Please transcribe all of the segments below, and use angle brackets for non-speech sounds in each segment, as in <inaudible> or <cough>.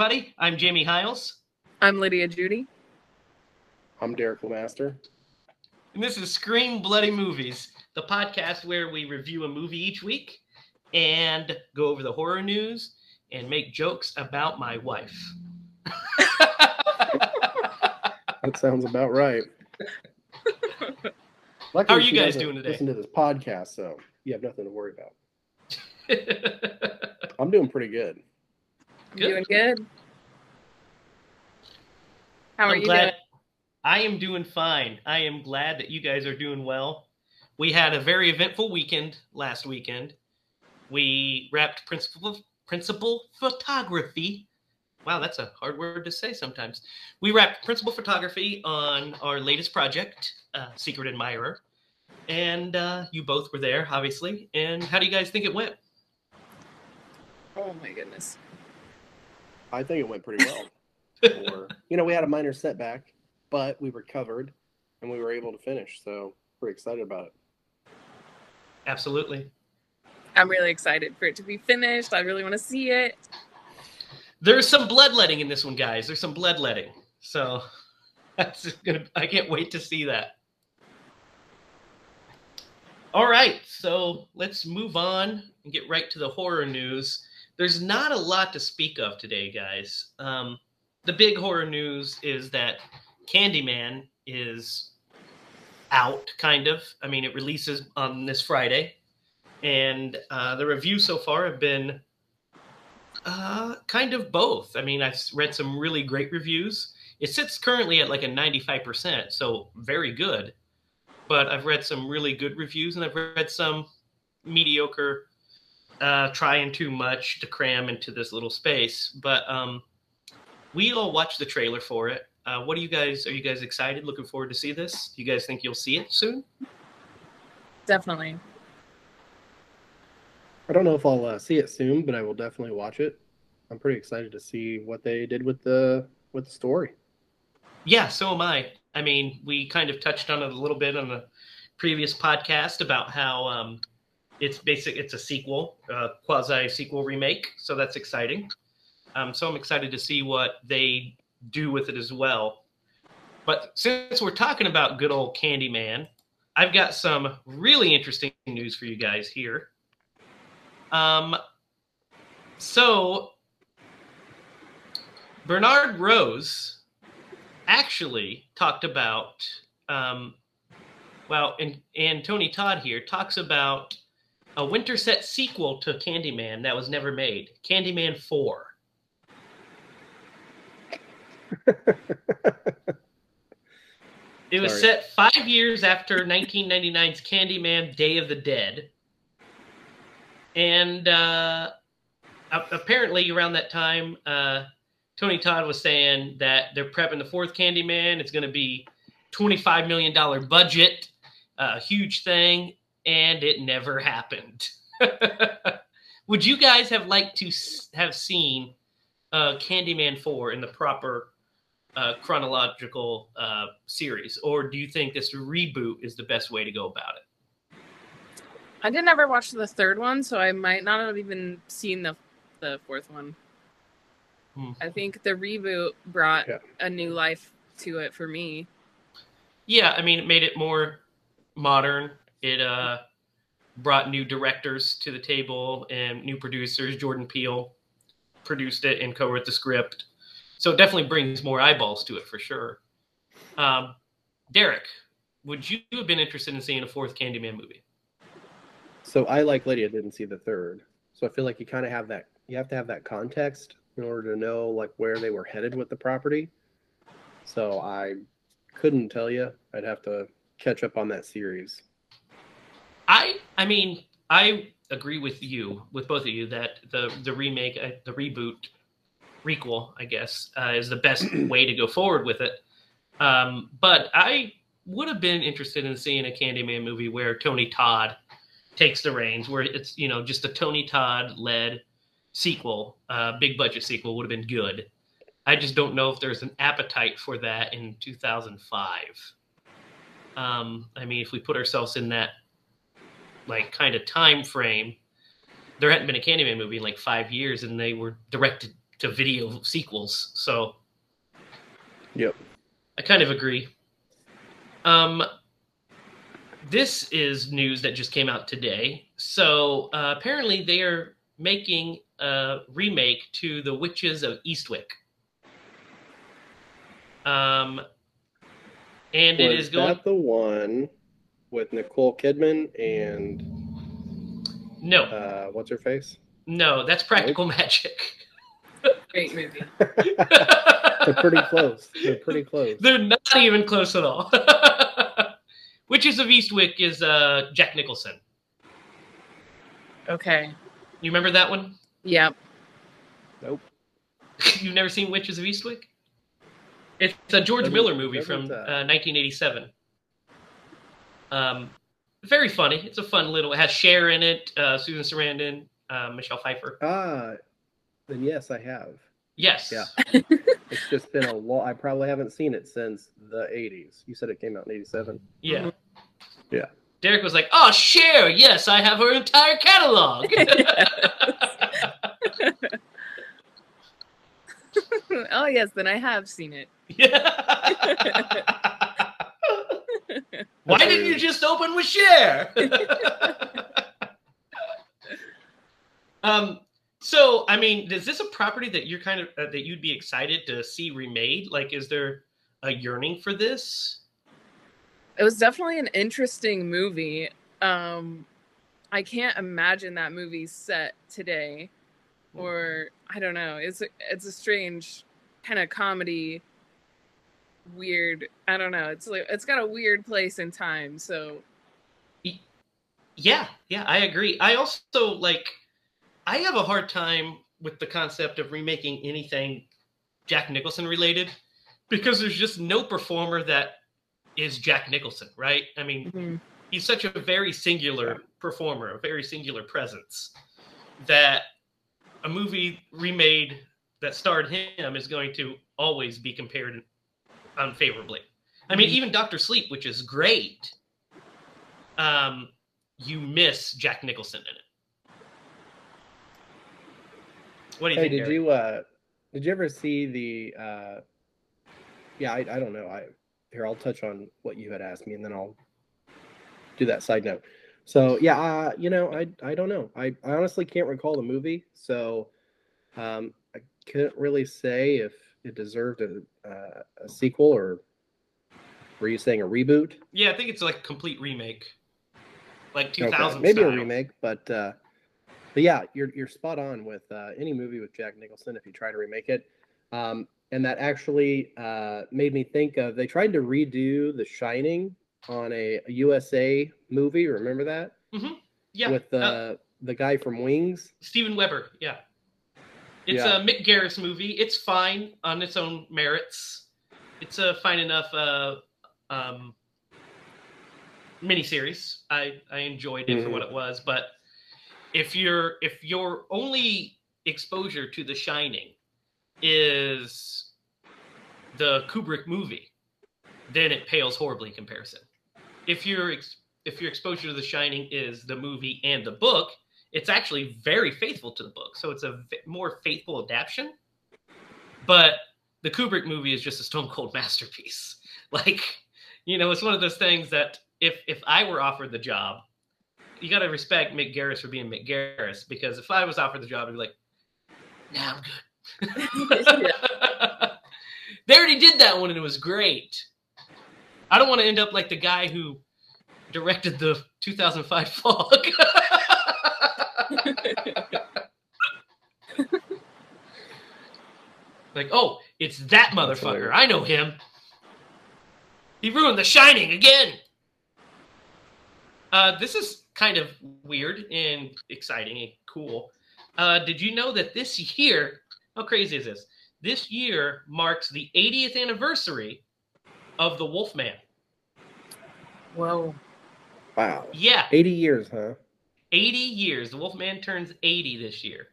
everybody. I'm Jamie Hiles. I'm Lydia Judy. I'm Derek Lemaster. And this is Scream Bloody Movies, the podcast where we review a movie each week and go over the horror news and make jokes about my wife. <laughs> That sounds about right. <laughs> How are you guys doing today? Listen to this podcast, so you have nothing to worry about. <laughs> I'm doing pretty good. Good. Doing good. How are I'm you glad doing? I am doing fine. I am glad that you guys are doing well. We had a very eventful weekend last weekend. We wrapped principal principal photography. Wow, that's a hard word to say sometimes. We wrapped principal photography on our latest project, uh, Secret Admirer, and uh, you both were there, obviously. And how do you guys think it went? Oh my goodness. I think it went pretty <laughs> well. Or, you know, we had a minor setback, but we recovered and we were able to finish. So pretty excited about it. Absolutely. I'm really excited for it to be finished. I really want to see it. There's some bloodletting in this one, guys. There's some bloodletting. So <laughs> that's gonna I can't wait to see that. All right, so let's move on and get right to the horror news. There's not a lot to speak of today, guys. Um, the big horror news is that Candyman is out, kind of. I mean, it releases on this Friday, and uh, the reviews so far have been uh, kind of both. I mean, I've read some really great reviews. It sits currently at like a 95%, so very good. But I've read some really good reviews, and I've read some mediocre, uh, trying too much to cram into this little space. But um, we all watched the trailer for it. Uh, what are you guys? Are you guys excited? Looking forward to see this? Do you guys think you'll see it soon? Definitely. I don't know if I'll uh, see it soon, but I will definitely watch it. I'm pretty excited to see what they did with the with the story. Yeah, so am I. I mean, we kind of touched on it a little bit on the previous podcast about how um, it's basic. It's a sequel, quasi sequel remake. So that's exciting. Um, so I'm excited to see what they do with it as well. But since we're talking about good old Candyman, I've got some really interesting news for you guys here. Um, so Bernard Rose actually talked about um, well and and tony todd here talks about a winterset sequel to candyman that was never made candyman 4 it was Sorry. set five years after 1999's candyman day of the dead and uh, apparently around that time uh, Tony Todd was saying that they're prepping the fourth Candyman. It's going to be $25 million budget, a huge thing, and it never happened. <laughs> Would you guys have liked to have seen uh, Candyman 4 in the proper uh, chronological uh, series? Or do you think this reboot is the best way to go about it? I didn't ever watch the third one, so I might not have even seen the the fourth one. Hmm. I think the reboot brought Yeah. a new life to it for me. Yeah, I mean, it made it more modern. It uh, brought new directors to the table and new producers. Jordan Peele produced it and co-wrote the script, so it definitely brings more eyeballs to it for sure. Um, Derek, would you have been interested in seeing a fourth Candyman movie? So I like Lydia didn't see the third. So I feel like you kind of have that you have to have that context in order to know like where they were headed with the property. So I couldn't tell you. I'd have to catch up on that series. I I mean I agree with you with both of you that the the remake uh, the reboot requel I guess uh, is the best <clears throat> way to go forward with it. Um, but I would have been interested in seeing a Candyman movie where Tony Todd takes the reins, where it's you know just a Tony Todd led sequel, uh, big budget sequel would have been good. I just don't know if there's an appetite for that in 2005. Um, I mean, if we put ourselves in that like kind of time frame, there hadn't been a Candyman movie in like five years, and they were directed to video sequels. So Yep. I kind of agree. Um, this is news that just came out today. So uh, apparently they are making a remake to The Witches of Eastwick. Um, and it Was is going. that the one with Nicole Kidman and No, uh, what's her face? no, that's Practical Magic. <laughs> Great movie. <laughs> They're pretty close. They're pretty close. They're not even close at all. <laughs> Witches of Eastwick is uh, Jack Nicholson. Okay. You remember that one? Yep. Nope. You've never seen Witches of Eastwick? It's a George Miller movie from uh, uh, 1987. Um, very funny. It's a fun little. It has Cher in it, uh, Susan Sarandon, uh, Michelle Pfeiffer. Ah, then yes, I have. Yes. Yeah. <laughs> It's just been a long. I probably haven't seen it since the '80s. You said it came out in '87. Yeah. Yeah. Derek was like, "Oh, Cher. Yes, I have her entire catalog." <laughs> <laughs> oh yes, then I have seen it. Yeah. Why didn't you just open with Cher? <laughs> um. So, I mean, is this a property that you're kind of uh, that you'd be excited to see remade? Like, is there a yearning for this? It was definitely an interesting movie. Um, I can't imagine that movie set today, or I don't know. It's a, it's a strange kind of comedy. Weird. I don't know. It's like it's got a weird place in time. So Yeah, yeah, I agree. I also like I have a hard time with the concept of remaking anything Jack Nicholson related because there's just no performer that is Jack Nicholson, right? I mean, mm-hmm. he's such a very singular performer, a very singular presence that a movie remade that starred him is going to always be compared unfavorably. I mean, Mhm. even Doctor Sleep, which is great, um, you miss Jack Nicholson in it. What do you Hey, think? did Derek? you uh, did you ever see the? Uh, yeah, I, I don't know. I here I'll touch on what you had asked me, and then I'll do that side note. So yeah, uh, you know, I I don't know. I, I honestly can't recall the movie, so um, I couldn't really say if it deserved a uh, a sequel or were you saying a reboot? Yeah, I think it's like a complete remake, like Okay, 2000 maybe style. a remake, but uh, but yeah, you're you're spot on with uh, any movie with Jack Nicholson if you try to remake it. Um, and that actually uh, made me think of they tried to redo The Shining on a, a USA movie. Remember that Yeah, with the uh, the guy from Wings? Steven Weber. Yeah, it's Yeah. a Mick Garris movie. It's fine on its own merits. It's a fine enough uh, um, miniseries. I I enjoyed it for Mhm. what it was, but if your if your only exposure to The Shining is the Kubrick movie, then it pales horribly in comparison. If your ex- if your exposure to The Shining is the movie and the book, it's actually very faithful to the book. So it's a more faithful adaptation. But the Kubrick movie is just a stone cold <laughs> masterpiece. Like, you know, it's one of those things that if if I were offered the job, you got to respect Mick Garris for being Mick Garris because if I was offered the job, I'd be like, "Nah, I'm good." <laughs> they already did that one and it was great. I don't want to end up like the guy who directed the 2005 <laughs> Fog. <laughs> like, oh, it's that motherfucker. I know him. He ruined The Shining again. Uh, this is kind of weird and exciting and cool. Uh, did you know that this year, how crazy is this? This year marks the 80th anniversary of The Wolfman. whoa. Wow, Yeah, eighty years, huh? 80 years. The Wolfman turns 80 this year.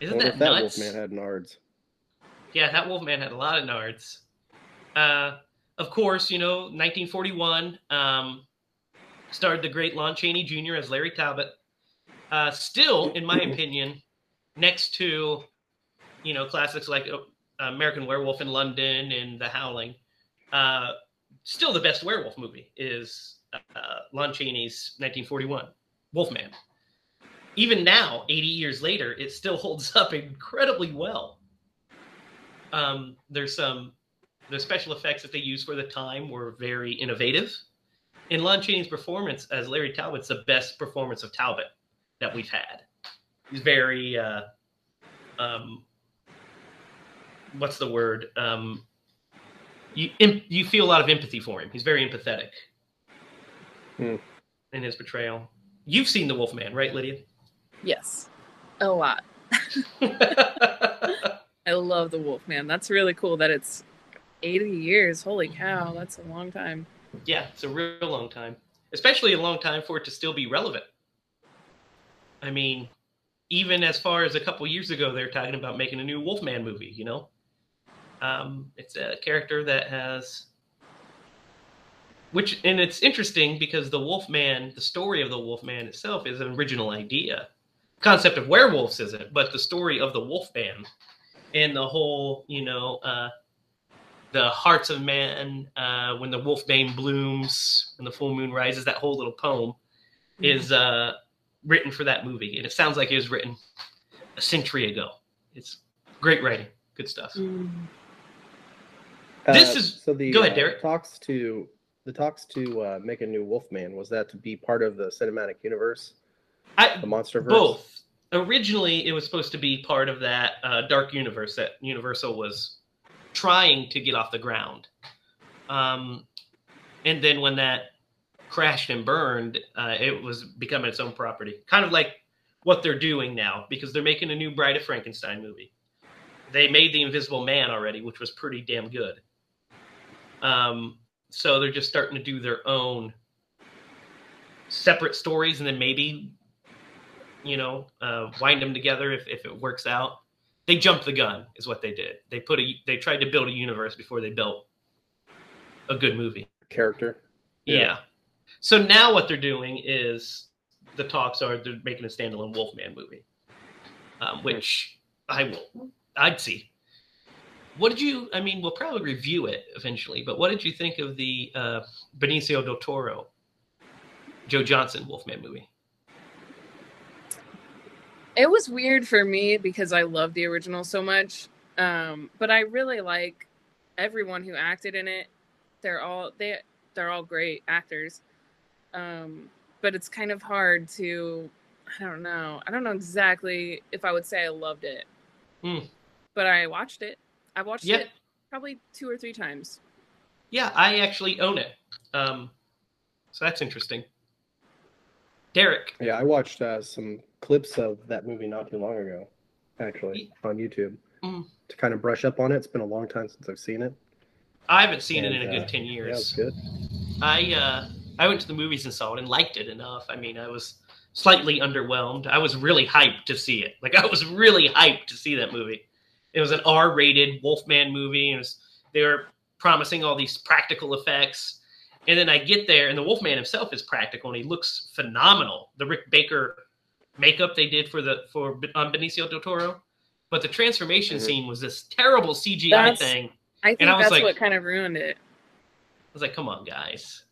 Isn't that that nuts? Wolfman had nards. Yeah, that Wolfman had a lot of nards. Uh, of course, you know, 1941 um, starred the great Lon Chaney Jr. as Larry Talbot. Uh, still, in my <clears throat> opinion, next to, you know, classics like uh, American Werewolf in London and The Howling. Uh, still, the best werewolf movie is uh, Lon Chaney's 1941 Wolfman. Even now, 80 years later, it still holds up incredibly well. Um, there's some the special effects that they used for the time were very innovative. And Lon Chaney's performance as Larry Talbot's the best performance of Talbot that we've had. He's very, uh, um, what's the word? Um, you you feel a lot of empathy for him. He's very empathetic Hmm. in his portrayal. You've seen The Wolfman, right, Lydia? Yes, a lot. <laughs> I love the Wolfman. That's really cool that it's 80 years. Holy cow, that's a long time. Yeah, it's a real long time, especially a long time for it to still be relevant. I mean, even as far as a couple years ago, they're talking about making a new Wolfman movie. You know, um, it's a character that has, which and it's interesting because the Wolfman, the story of the Wolfman itself, is an original idea. Concept of werewolves isn't, but the story of the Wolfman and the whole, you know, uh, the hearts of man uh, when the wolfbane blooms and the full moon rises that whole little poem is uh, written for that movie and it sounds like it was written a century ago it's great writing good stuff Mm. This Uh, is- so the go ahead, uh, Derek. talks to the talks to uh, make a new Wolfman. Was that to be part of the cinematic universe, I, the MonsterVerse? both. Originally it was supposed to be part of that uh, dark universe that universal was trying to get off the ground. Um, and then when that crashed and burned uh, it was becoming its own property. Kind of like what they're doing now because they're making a new bride of frankenstein movie. They made the invisible man already which was pretty damn good. Um, so they're just starting to do their own separate stories and then maybe you know, uh, wind them together if, if it works out. They jumped the gun, is what they did. They put a they tried to build a universe before they built a good movie. character. Yeah. Yeah. So now what they're doing is the talks are they're making a standalone Wolfman movie, um, which I will I'd see. What did you? I mean, we'll probably review it eventually, but what did you think of the uh, Benicio del Toro, Joe Johnston Wolfman movie? It was weird for me because I love the original so much. Um, but I really like everyone who acted in it. They're all they they're all great actors. Um, but it's kind of hard to I don't know. I don't know exactly if I would say I loved it. Hmm. But I watched it. I watched Yeah. it probably two or three times. Yeah, I actually own it. Um, so that's interesting. Derek, Yeah, I watched uh, some clips of that movie not too long ago, actually, on YouTube Mm. to kind of brush up on it. It's been a long time since I've seen it. I haven't seen it in a good uh, ten Yeah, years. it's good. I uh, I went to the movies and saw it and liked it enough. I mean, I was slightly underwhelmed. I was really hyped to see it. Like <laughs> I was really hyped to see that movie. It was an R-rated Wolfman movie, and it was, they were promising all these practical effects. And then I get there, and the Wolfman himself is practical, and he looks phenomenal. The Rick Baker makeup they did for the for um, Benicio del Toro, but the transformation Mhm. scene was this terrible CGI That's- thing. I think I was that's like- what kind of ruined it. I was like, come on, guys.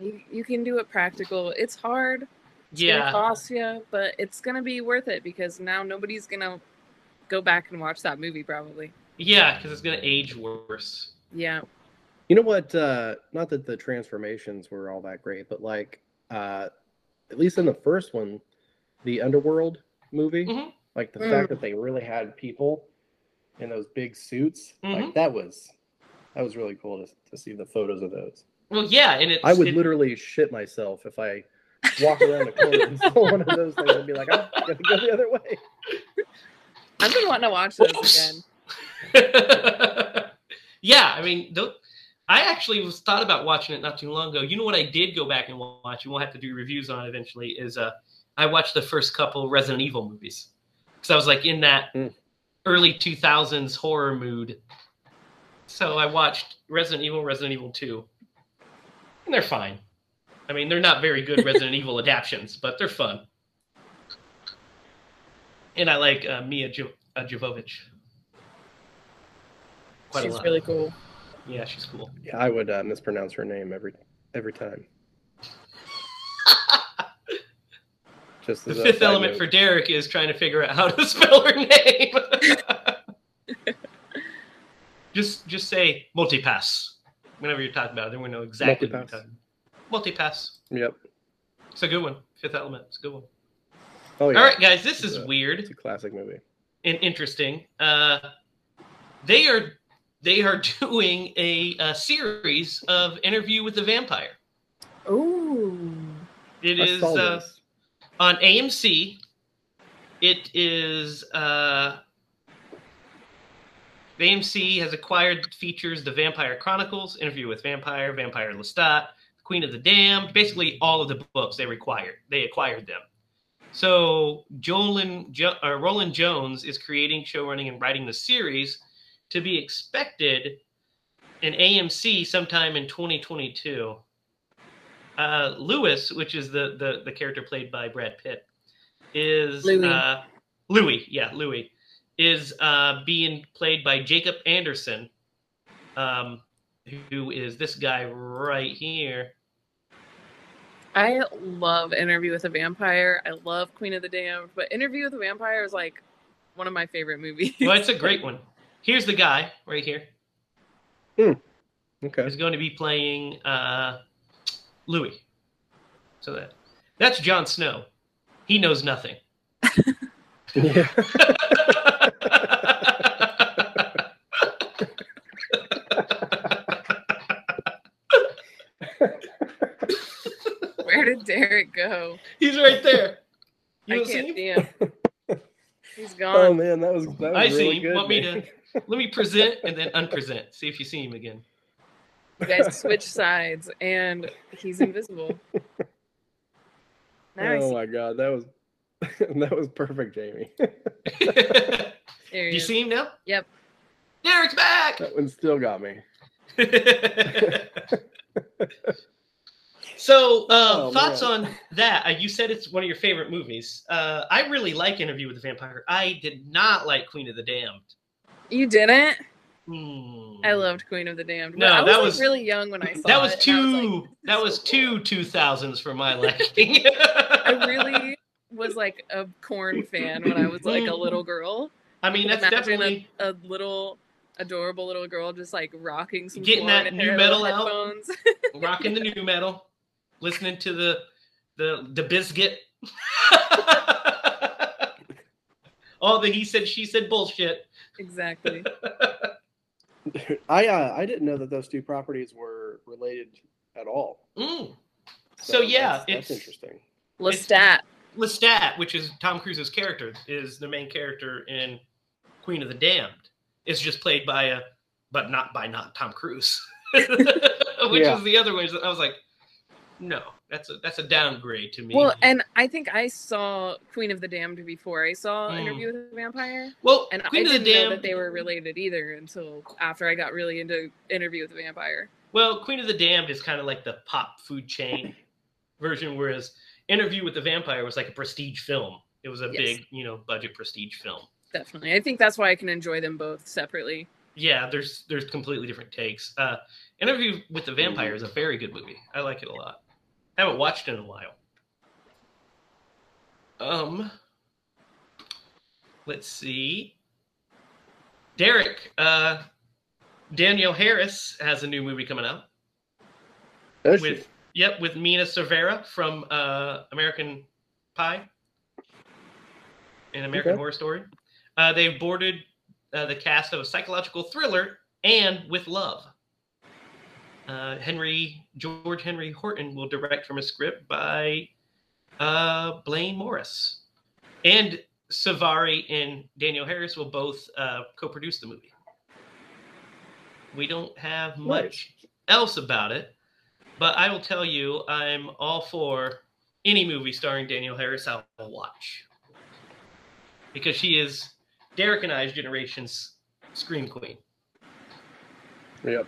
You, you can do it practical. It's hard. It's yeah, gonna cost you, but it's gonna be worth it because now nobody's gonna go back and watch that movie probably. Yeah, because it's gonna age worse. Yeah. You know what? Uh, not that the transformations were all that great, but like, uh, at least in the first one, the Underworld movie, Mhm. like the Mm. fact that they really had people in those big suits, Mhm. like that was that was really cool to, to see the photos of those. Well, yeah, and it's I would it- literally shit myself if I walk around a corner and saw one of those things. I'd be like, I'm gonna go the other way. <laughs> I've been wanting to watch this Whoops. again. <laughs> yeah, I mean, tho- I actually was thought about watching it not too long ago. You know what I did go back and watch, and we'll have to do reviews on it eventually. Is uh, I watched the first couple Resident Evil movies because I was like in that Mm. early two thousands horror mood. So I watched Resident Evil, Resident Evil Two, and they're fine. I mean, they're not very good Resident <laughs> Evil adaptations, but they're fun. And I like uh, Mia jo- uh, Jovovich. quite a She's lot. really cool. yeah, she's cool. Yeah, I would uh, mispronounce her name every every time. <laughs> Just The fifth element note. for Derek is trying to figure out how to <laughs> spell her name. <laughs> just just say multipass whenever you're talking about it. Then we know exactly what you're Multipass. talking. Multipass. Yep. It's a good one. Fifth element. It's a good one. Oh yeah. All right, guys. This is Yeah. weird. It's a classic movie. and interesting. Uh, they are they are <laughs> doing a, a series of Interview with the Vampire. Ooh. It I is saw uh, on AMC. It is uh, AMC has acquired features The Vampire Chronicles, Interview with Vampire, Vampire Lestat, Queen of the Damned, basically all of the books they required. They acquired them. So jo- uh, Rolin Jones is creating, showrunning, and writing the series to be expected in AMC sometime in 2022. Uh, Lewis, which is the, the the character played by Brad Pitt, is Louis. Uh, Louis, yeah, Louis is uh, being played by Jacob Anderson, um, who is this guy right here. I love Interview with a Vampire. I love Queen of the Damned, but Interview with a Vampire is like one of my favorite movies. Well, it's a <laughs> great one. Here's the guy right here. Okay. He's going to be playing uh, Louis. So that that's Jon Snow. He knows nothing. <laughs> Yeah. <laughs> Where did Derek go? He's right there. You I don't see can't him? He's <laughs> gone. Oh man, that was that was I see him. good. Want me man. Let me present and then unpresent. See if you see him again. You guys switch sides, and he's invisible. <laughs> Now Oh my god, that was <laughs> that was perfect, Jamie. There he you is. see him now? Yep. Derek's back. that one still got me. So, uh, Oh, thoughts man. on that? Uh, you said it's one of your favorite movies. Uh, I really like Interview with the Vampire. I did not like Queen of the Damned. You didn't? Hmm. I loved Queen of the Damned. No, I was, that like, was- really young when I saw <laughs> That was it. and I too. like, that so was cool. two two thousands for my <laughs> liking. I really <laughs> was like a Korn fan when I was like a little girl. I mean, that's Imagine definitely. a, a little adorable little girl just like rocking some Getting Korn that nu metal little out. rocking the nu metal, listening to the the the biscuit. <laughs> All the he said she said bullshit. exactly. <laughs> I uh, I didn't know that those two properties were related at all. Mm. So, yeah, that's, that's it's- interesting. Lestat. Lestat, which is Tom Cruise's character, is the main character in Queen of the Damned. It's just played by a, but not by not Tom Cruise, <laughs> which Yeah. is the other way. I was like, no, that's a that's a downgrade to me. Well, and I think I saw Queen of the Damned before I saw Mm. Interview with a Vampire. well, And Queen I of the didn't know Damned. that they were related either until after I got really into Interview with a Vampire. Well, Queen of the Damned is kind of like the pop food chain <laughs> version, whereas Interview with the Vampire was like a prestige film. It was a Yes. big, you know, budget prestige film. Definitely. I think that's why I can enjoy them both separately. Yeah, there's there's completely different takes. Uh, Interview with the Vampire is a very good movie. I like it a lot. I haven't watched in a while. Um, let's see. Derek, uh, Danielle Harris has a new movie coming out. Does she? with yep with Mena Suvari from uh, American Pie and American Okay. Horror Story. Uh, they've boarded uh, the cast of a psychological thriller and with love. Uh, Henry George Henry Horton will direct from a script by uh, Blaine Morris, and Suvari and Danielle Harris will both uh, co-produce the movie. We don't have much else about it, but I will tell you, I'm all for any movie starring Danielle Harris. I'll watch because she is Derek and I's generation's scream queen. Yep.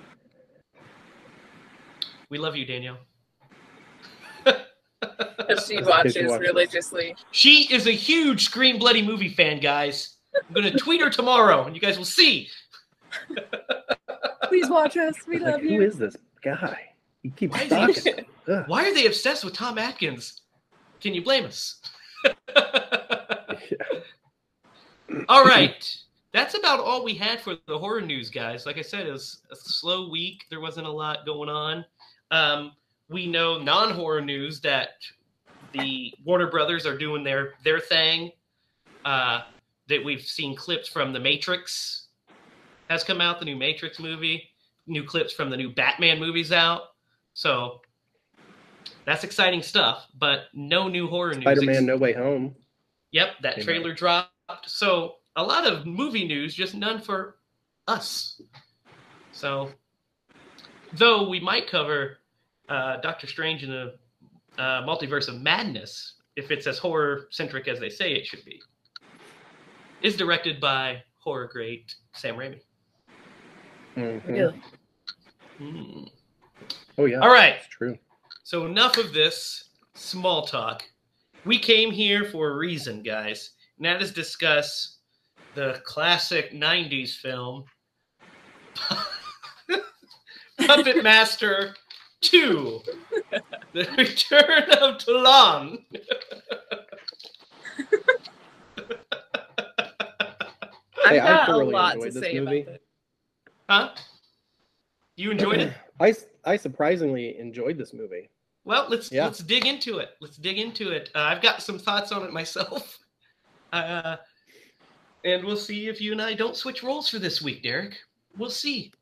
We love you, Danielle. <laughs> She As a kid, watches she watches. religiously. She is a huge Scream Bloody movie fan, guys. I'm going to tweet her tomorrow, and you guys will see. <laughs> Please watch us. We love who you. Who is this guy? He keeps Why is stalking. he- Why are they obsessed with Tom Atkins? Can you blame us? <laughs> all right. That's about all we had for the horror news, guys. Like I said, it was a slow week. There wasn't a lot going on. Um, we know non-horror news that the Warner Brothers are doing their their thing. Uh, that we've seen clips from The Matrix has come out, the new Matrix movie. New clips from the new Batman movies out. So that's exciting stuff, but no new horror news. Spider-Man: No Way Home. Yep, that Came trailer dropped. So a lot of movie news, just none for us. So, though we might cover uh, Doctor Strange in the uh, Multiverse of Madness, if it's as horror centric as they say it should be, is directed by horror great Sam Raimi. Mhm. Really? Hmm. Oh yeah. All right. It's true. So enough of this small talk. We came here for a reason, guys, and that is discuss the classic '90s film <laughs> Puppet Master 2: <laughs> The Return of Toulon. I've Hey, got a thoroughly lot to enjoyed this say movie. about it. Huh? You enjoyed it? <clears throat> I I surprisingly enjoyed this movie. Well, let's Yeah. let's dig into it. Let's dig into it. Uh, I've got some thoughts on it myself, <laughs> uh, and we'll see if you and I don't switch roles for this week, Derek. We'll see.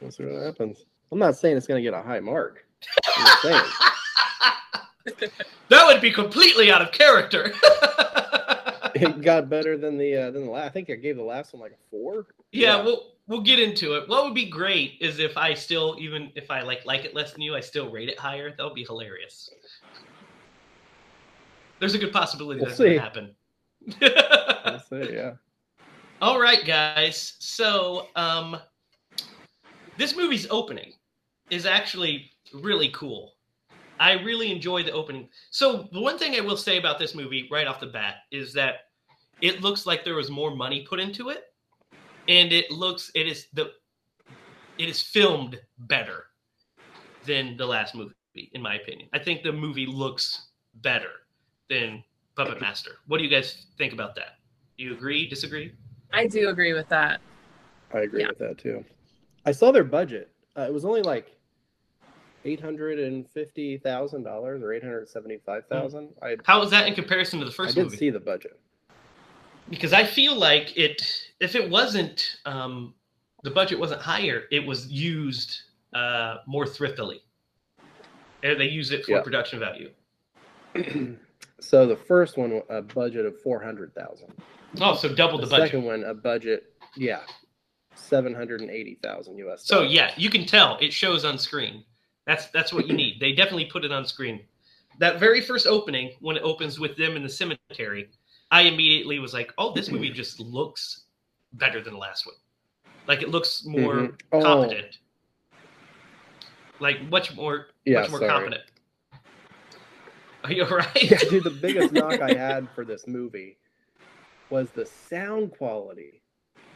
We'll see what happens. I'm not saying it's going to get a high mark. I'm just saying. <laughs> that would be completely out of character. <laughs> it got better than the uh, than the last. I think I gave the last one like a four. yeah, Yeah. we'll we'll get into it. What would be great is if I still even if I like like it less than you, I still rate it higher. That would be hilarious. There's a good possibility We'll that's going to happen. <laughs> I'll say yeah. All right, guys. So, um, this movie's opening is actually really cool. I really enjoy the opening. So, the one thing I will say about this movie right off the bat is that it looks like there was more money put into it, and it looks it is the it is filmed better than the last movie, in my opinion. I think the movie looks better than Puppet Master. What do you guys think about that? Do you agree? Disagree? I do agree with that. I agree Yeah. with that too. I saw their budget. Uh, it was only like eight hundred and fifty thousand dollars or eight hundred seventy-five thousand. I How was that in comparison to the first I did movie? see the budget. Because I feel like it, if it wasn't, um, the budget wasn't higher, it was used uh, more thriftily. And they use it for Yeah. production value. <clears throat> so the first one a budget of four hundred thousand. Oh, so double The, the budget. second one a budget, yeah, seven hundred and eighty thousand U.S. So dollars. yeah, you can tell it shows on screen. That's that's what you need. They definitely put it on screen. That very first opening, when it opens with them in the cemetery, I immediately was like, "Oh, this movie just looks better than the last one. Like it looks more Mhm. Oh. competent. Like much more, Yeah, much more sorry. competent." Are you all right? Yeah, dude, the biggest <laughs> knock I had for this movie was the sound quality.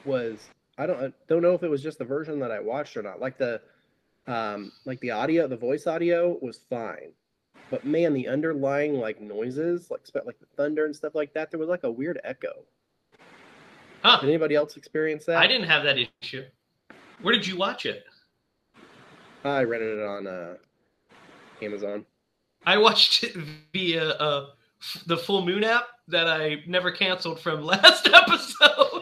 Was I don't I don't know if it was just the version that I watched or not. Like the um like the audio, the voice audio was fine. But man, the underlying like noises, like like the thunder and stuff like that, there was like a weird echo. Huh. Did anybody else experience that? I didn't have that issue. Where did you watch it? I rented it on uh Amazon. I watched it via uh, the Full Moon app that I never canceled from <laughs> last episode.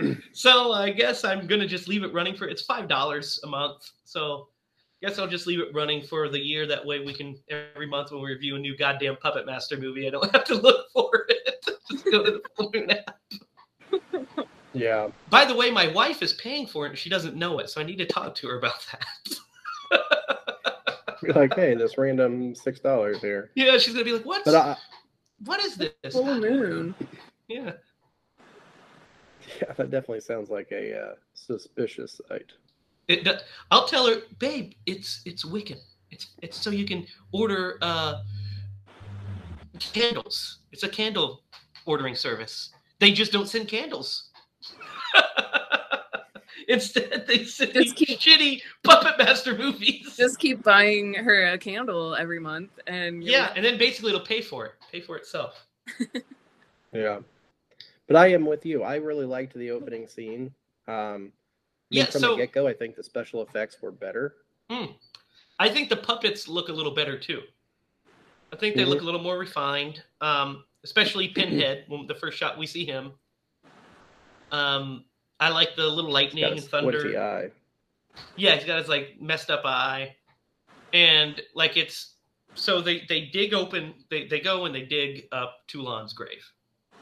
<clears throat> so I guess I'm gonna just leave it running for. It's five dollars a month, so I guess I'll just leave it running for the year. That way, we can every month when we review a new goddamn Puppet Master movie, I don't <laughs> have to look for it. <laughs> just go to the <laughs> Full Moon app. Yeah. By the way, my wife is paying for it and she doesn't know it, so I need to talk to her about that. You're like, hey, this random six dollars here. yeah, she's gonna be like, "What? I, what is this?" Full moon. Yeah, yeah, <laughs> that definitely sounds like a uh, suspicious site. it. do- I'll tell her, babe. It's it's Wiccan. It's it's so you can order uh candles. It's a candle ordering service. They just don't send candles. <laughs> Instead, they send Just these keep- shitty Puppet Master movies. Just keep buying her a candle every month, and you're- yeah, and then basically it'll pay for it, pay for itself. <laughs> Yeah. But I am with you. I really liked the opening scene. Um, Yeah, from so- the get go, I think the special effects were better. I think the puppets look a little better too. I think they Mhm. look a little more refined, um, especially Pinhead. When the first shot we see him, um, I like the little lightning and thunder. eye. Yeah, he's got his like messed up eye, and like it's so they they dig open. They they go and they dig up Toulon's grave,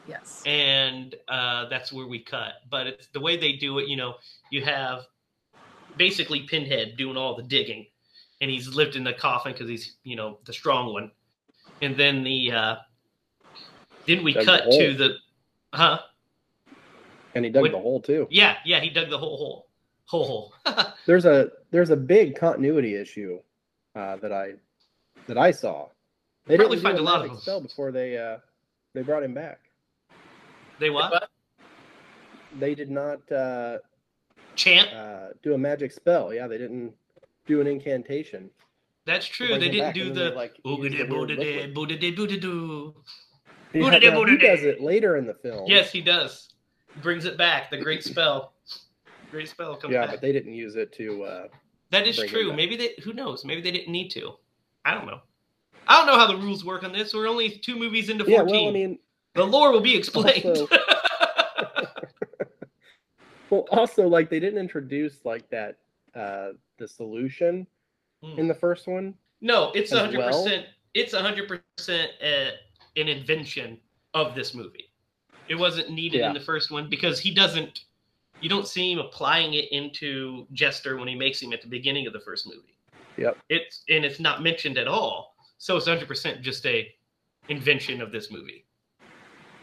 yes, and uh, that's where we cut. But it's the way they do it. You know, you have basically Pinhead doing all the digging, and he's lifting the coffin because he's you know the strong one, and then the uh, then we Dug cut hole. to the huh And he dug What- the hole too. yeah yeah he dug the whole hole whole hole. <laughs> There's a there's a big continuity issue uh, that I that I saw. They Probably didn't find a lot of magic them. spell before they uh, they brought him back. They what They did not uh, chant uh, do a magic spell. Yeah, they didn't do an incantation. That's true. They didn't do and then they, the like, Oogada used the weird boodada liquid. boodada boodadoo. Yeah, Boodada he does it later in the film. Yes, he does. Brings it back. The great spell. Great spell comes Yeah, back. but they didn't use it to. Uh, that is true. Maybe they. Who knows? Maybe they didn't need to. I don't know. I don't know how the rules work on this. We're only two movies into yeah, fourteen. well, I mean, the lore will be explained. Also- <laughs> well, also like they didn't introduce like that uh the solution Hmm. in the first one. no, it's hundred well? percent. It's hundred percent uh, an invention of this movie. It wasn't needed Yeah. in the first one because he doesn't. You don't see him applying it into Jester when he makes him at the beginning of the first movie. Yep. It's and it's not mentioned at all. So it's hundred percent just a invention of this movie.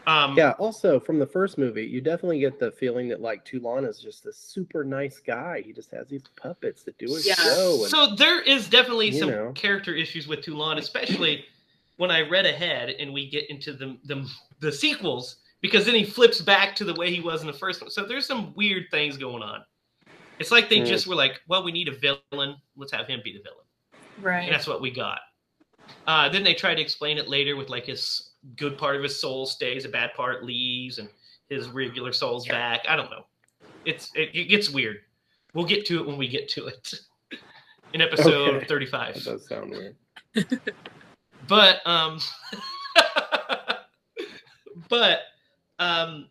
Um, Yeah. Also, from the first movie, you definitely get the feeling that like Toulon is just a super nice guy. He just has these puppets that do his Yeah. show. And, So there is definitely some know. character issues with Toulon, especially when I read ahead and we get into the, the the sequels, because then he flips back to the way he was in the first one. So there's some weird things going on. It's like they Mm. just were like, well, we need a villain. Let's have him be the villain. And right. that's what we got. Uh, then they try to explain it later with like his good part of his soul stays, a bad part leaves, and his regular soul's Yeah. back. I don't know. It's it, it gets weird. We'll get to it when we get to it <laughs> in episode Okay. 35. that does sound weird. <laughs> But um, <laughs> but um,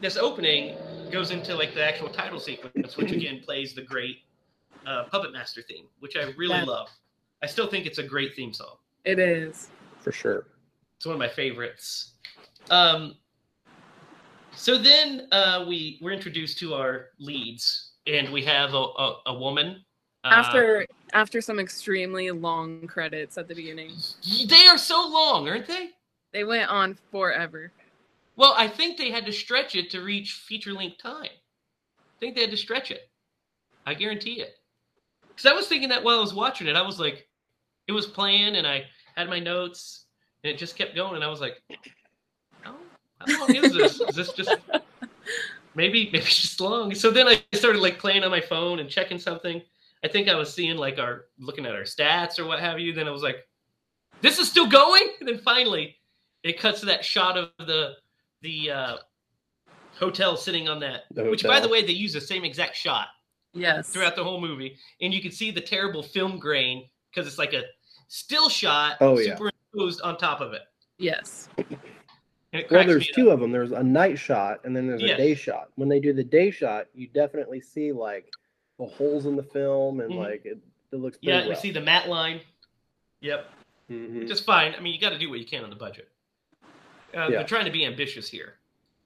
this opening goes into like the actual title sequence, which again <clears throat> plays the great uh, Puppet Master theme, which I really Yeah. love. I still think it's a great theme song. It is. For sure. It's one of my favorites. Um, so then uh, we we're introduced to our leads, and we have a a, a woman. Uh, After after some extremely long credits at the beginning, they are so long, aren't they? they went on forever. Well, I think they had to stretch it to reach feature length time. I think they had to stretch it. I guarantee it. Because I was thinking that while I was watching it, I was like, it was playing, and I had my notes, and it just kept going, and I was like, oh, how long is this? is this just <laughs> maybe maybe it's just long? So then I started like playing on my phone and checking something. I think I was seeing like our looking at our stats or what have you. Then I was like, this is still going. And then finally, it cuts to that shot of the the uh, hotel sitting on that. Which, by the way, they use the same exact shot Yes. throughout the whole movie, and you can see the terrible film grain because it's like a still shot Oh, yeah. Superimposed on top of it. Yes. It Well, there's two up. of them. There's a night shot and then there's Yes. a day shot. When they do the day shot, you definitely see like the holes in the film and Mhm. like it, it looks pretty Yeah, you rough. see the matte line. Yep, Mhm. just fine. I mean, you got to do what you can on the budget. Uh, Yeah. They're trying to be ambitious here.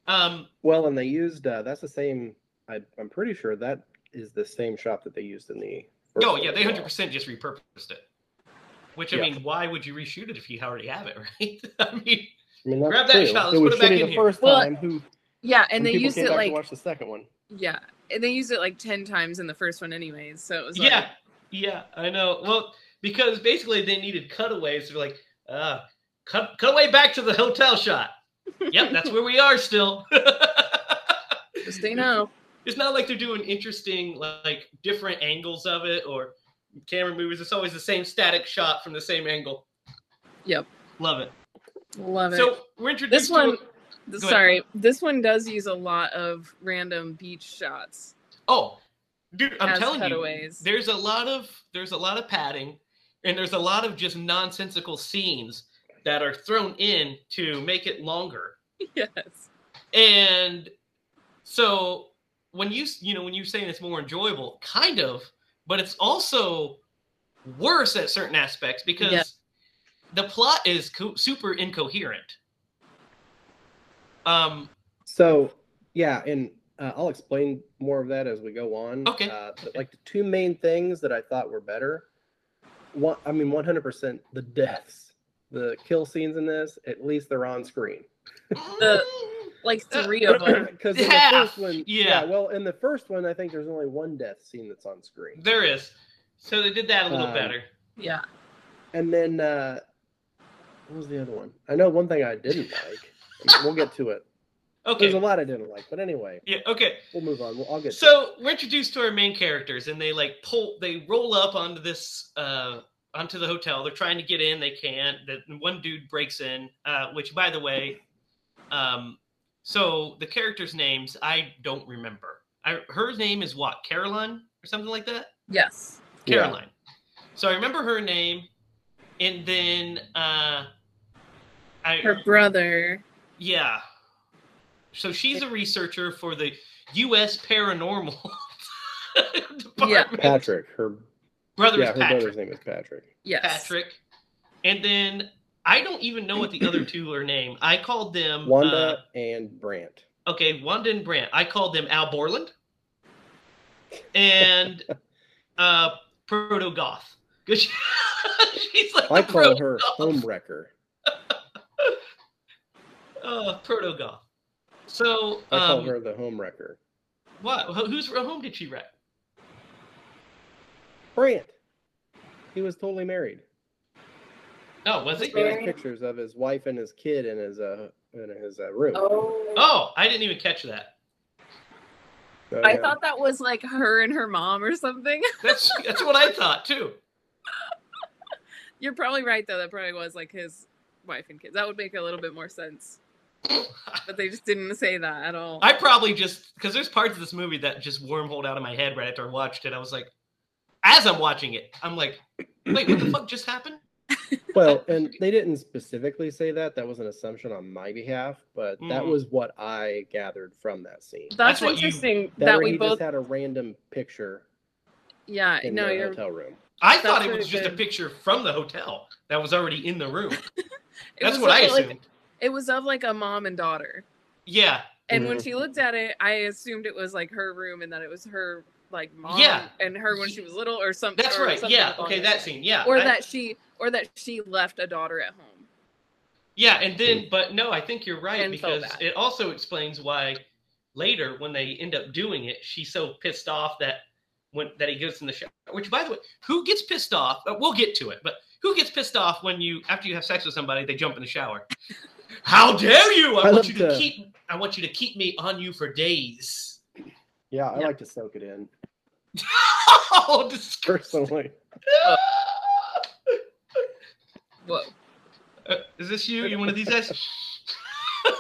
Um, Well, and they used uh, that's the same. I, I'm pretty sure that is the same shot that they used in the. first oh one yeah, they hundred percent just repurposed it. Which I Yeah. mean, why would you reshoot it if you already have it, <laughs> right? <laughs> I mean, I mean, Grab that true. shot, let's it was put it back in the here. first Well, time. Who Yeah, and they people used it like watch the second one. yeah, and they used it like ten times in the first one, anyways. So it was yeah, like, yeah, I know. Well, because basically they needed cutaways. They're like, uh, cut, cut away back to the hotel shot. yep, that's where we are still. <laughs> Just so you know. it's not like they're doing interesting, like different angles of it or camera movies. It's always the same static shot from the same angle. Yep. Love it. Love it. So we're introduced this one, ahead. sorry, this one does use a lot of random beach shots. Oh, dude, I'm telling cutaways. you, there's a lot of there's a lot of padding, and there's a lot of just nonsensical scenes that are thrown in to make it longer. <laughs> yes. And so when you you know when you're saying it's more enjoyable, kind of, but it's also worse at certain aspects because Yeah. the plot is co- super incoherent. Um. So yeah, and uh, I'll explain more of that as we go on. Okay. Uh, but like the two main things that I thought were better. One, I mean, one hundred percent the deaths, the kill scenes in this. At least they're on screen. <laughs> The- Like Uh, three of them. <clears throat> Because in the first one, yeah. well, in the first one, I think there's only one death scene that's on screen. There is. So they did that a little Um, better. Yeah. And then uh, what was the other one? I know one thing I didn't like. we'll get to it. Okay. There's a lot I didn't like, but anyway, Yeah. Okay. we'll move on. We'll, I'll get. to. So we're introduced to our main characters, and they like pull, they roll up onto this, uh, onto the hotel. They're trying to get in, they can't. The one dude breaks in, uh, which, by the way, um, so the characters' names I don't remember. I, her name is what, Caroline or something like that. Yes. Yeah. Caroline. So I remember her name, and then uh, I Her brother. yeah. So she's a researcher for the U.S. Paranormal <laughs> Department. Yeah. Patrick, her Brother yeah, is her Patrick. brother's name is Patrick. Yes. Patrick. And then I don't even know what the other two are named. I called them Wanda and Brant. Uh, okay, Wanda and Brant. I called them Al Borland and <laughs> uh Proto Goth. 'Cause <laughs> she- She's like I call her Goth. Home Wrecker. <laughs> Uh, Proto Goth. So I call um, her the Home Wrecker. what? Who- Whose home did she wreck? Brant. He was totally married. Oh, was he? There was pictures of his wife and his kid in his uh in his uh, room. Oh. Oh, I didn't even catch that. So, I yeah. thought that was like her and her mom or something. <laughs> That's that's what I thought too. You're probably right though. That probably was like his wife and kids. That would make a little bit more sense. But they just didn't say that at all. I probably just because there's parts of this movie that just wormholed out of my head right after I watched it. I was like, as I'm watching it, I'm like, wait, what the <clears throat> fuck just happened? Well, <laughs> and they didn't specifically say that. That was an assumption on my behalf, but that Mm. was what I gathered from that scene. That's That's, what you- interesting That, that we he both. just had a random picture Yeah. in No, the you're. hotel room. I thought it was very just a picture from the hotel that was already in the room. <laughs> it That's was what I of, like- assumed. it was of like a mom and daughter. yeah, And when Mhm. she looked at it, I assumed it was like her room and that it was her like mom Yeah. and her when she was little or something. that's or right. something Yeah, along okay, that scene. Yeah, Or I- that she or that she left a daughter at home. Yeah, and then, hmm. but no, I think you're right And because bad. it also explains why later, when they end up doing it, she's so pissed off that when that he gets in the shower. Which, by the way, who gets pissed off? We'll get to it, but who gets pissed off when you after you have sex with somebody, they jump in the shower? <laughs> How dare you! I, I want you to to- keep. I want you to keep me on you for days. Yeah, I Yeah. like to soak it in oh, <laughs> disgusting. personally. Whoa. Uh, is this you? You one of these guys? <laughs>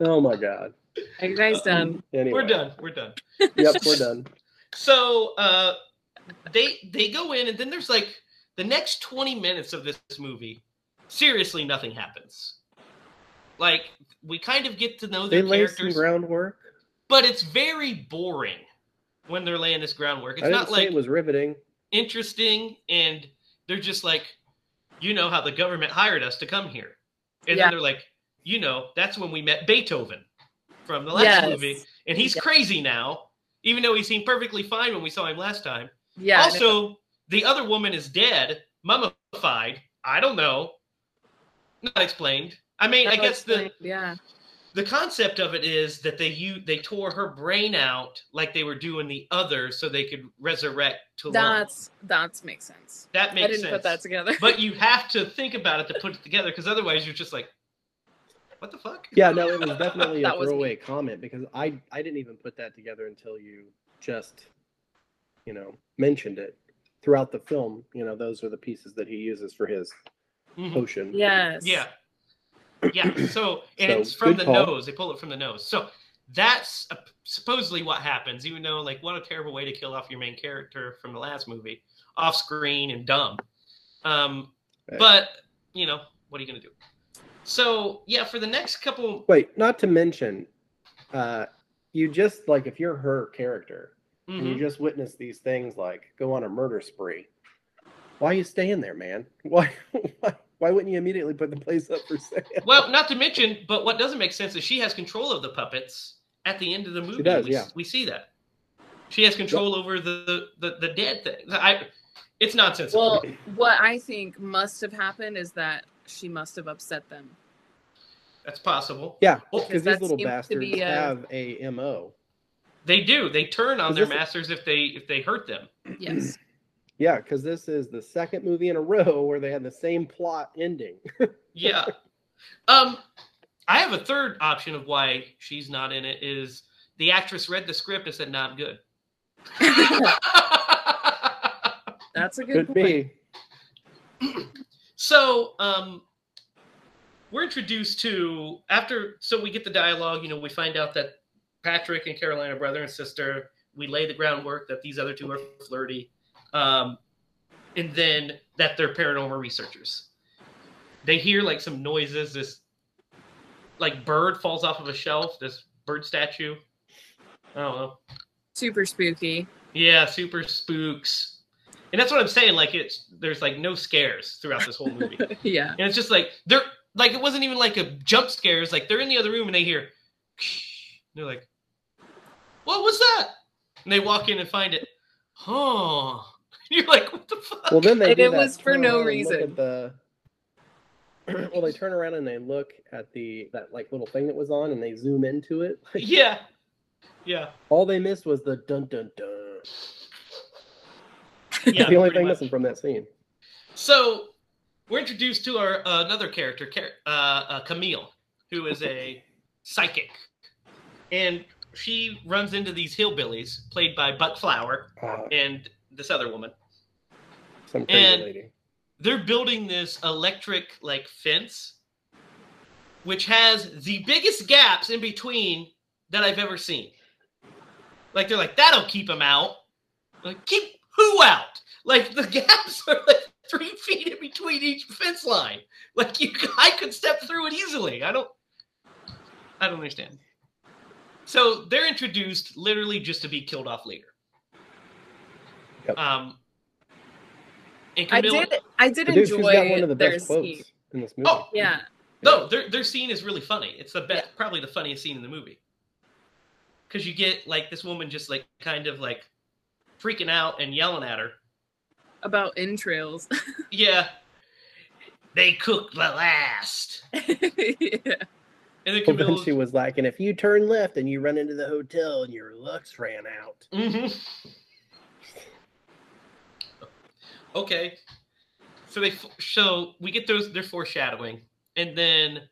oh my god. Are you guys done? Anyway, We're done. We're done. Yep, we're done. <laughs> So uh, they they go in, and then there's like the next 20 minutes of this movie. Seriously, nothing happens. Like we kind of get to know They their lay some characters, groundwork. but it's very boring when they're laying this groundwork. It's I didn't not say like it was riveting. interesting, and they're just like, you know how the government hired us to come here, and Yeah. then they're like, you know, that's when we met Beethoven from the last Yes. movie, and he's Yeah. crazy now, even though he seemed perfectly fine when we saw him last time. Yeah. Also, the other woman is dead, mummified. I don't know. Not explained. I mean, I That's guess the yeah. the concept of it is that they you they tore her brain out like they were doing the other so they could resurrect to That's that's makes sense. that makes I didn't sense put that together. <laughs> but you have to think about it to put it together because otherwise you're just like what the fuck Yeah, no, it was definitely <laughs> a That was me. throwaway comment because I I didn't even put that together until you just, you know, mentioned it throughout the film. You know, those are the pieces that he uses for his Mhm. potion. yes. Yeah. Yeah. So, and So, it's from the call. nose. They pull it from the nose. So that's uh, supposedly what happens, even though, like, what a terrible way to kill off your main character from the last movie, off screen and dumb. Um, Right. But, you know, what are you going to do? So, yeah, for the next couple. Wait, not to mention, uh, you just like if you're her character and you just witness these things like go on a murder spree, why are you staying there, man? <laughs> Why why, why wouldn't you immediately put the place up for sale? <laughs> Well, not to mention, but what doesn't make sense is she has control of the puppets at the end of the movie. She does, we, yeah. we see that. She has control over the, the, the dead thing. I, it's nonsense. Well, what I think must have happened is that she must have upset them. That's possible. Yeah, oh, because that these little bastards a- have a mo. They do. They turn on their this a- masters if they if they hurt them. Yes. Yeah, because this is the second movie in a <laughs> row where they had the same plot ending. <laughs> Yeah. um, I have a third option of why she's not in it. Is the actress read the script and said, "Not I'm good." <laughs> That's a good Could point. be. so, um, we're introduced to after. So we get the dialogue. You know, we find out that Patrick and Caroline are brother and sister. We lay the groundwork that these other two are flirty, um, and then that they're paranormal researchers. They hear like some noises. This like bird falls off of a shelf. This bird statue. I don't know. Super spooky. Yeah, super spooks. And that's what I'm saying. Like it's there's like no scares throughout this whole movie. <laughs> yeah. And it's just like they're like it wasn't even like a jump scares. Like they're in the other room and they hear. <sniffs> They're like, "What was that?" And they walk in and find it. Huh? <laughs> You're like, "What the fuck?" Well, then they And do it that was for no around and look reason. the. <clears throat> well, they turn around and they look at the that like little thing that was on, and they zoom into it. <laughs> yeah, yeah, All they missed was the dun dun dun. <laughs> yeah. the only thing much. missing from that scene. So we're introduced to our uh, another character, uh, uh, Camille, who is a psychic, and she runs into these hillbillies played by Buck Flower Uh, and this other woman. some crazy And- lady. They're building this electric like fence, which has the biggest gaps in between that I've ever seen. Like they're like that'll keep them out. Like keep who out? Like the <laughs> gaps are like three feet in between each fence line. Like you, I could step through it easily. I don't. I don't understand. So they're introduced literally just to be killed off later. Yep. Um. And I did I did The dude, she's enjoy got one of the their best quotes scene. in this movie. Oh, Yeah. No, their their scene is really funny. It's the best, Yeah. probably the funniest scene in the movie. Because you get like this woman just like kind of like freaking out and yelling at her. About entrails. <laughs> Yeah, they cooked the last. <laughs> yeah. And then But then she was like, and if you turn left and you run into the hotel and your lux ran out. Mhm. Okay. So they so we get those their foreshadowing, and then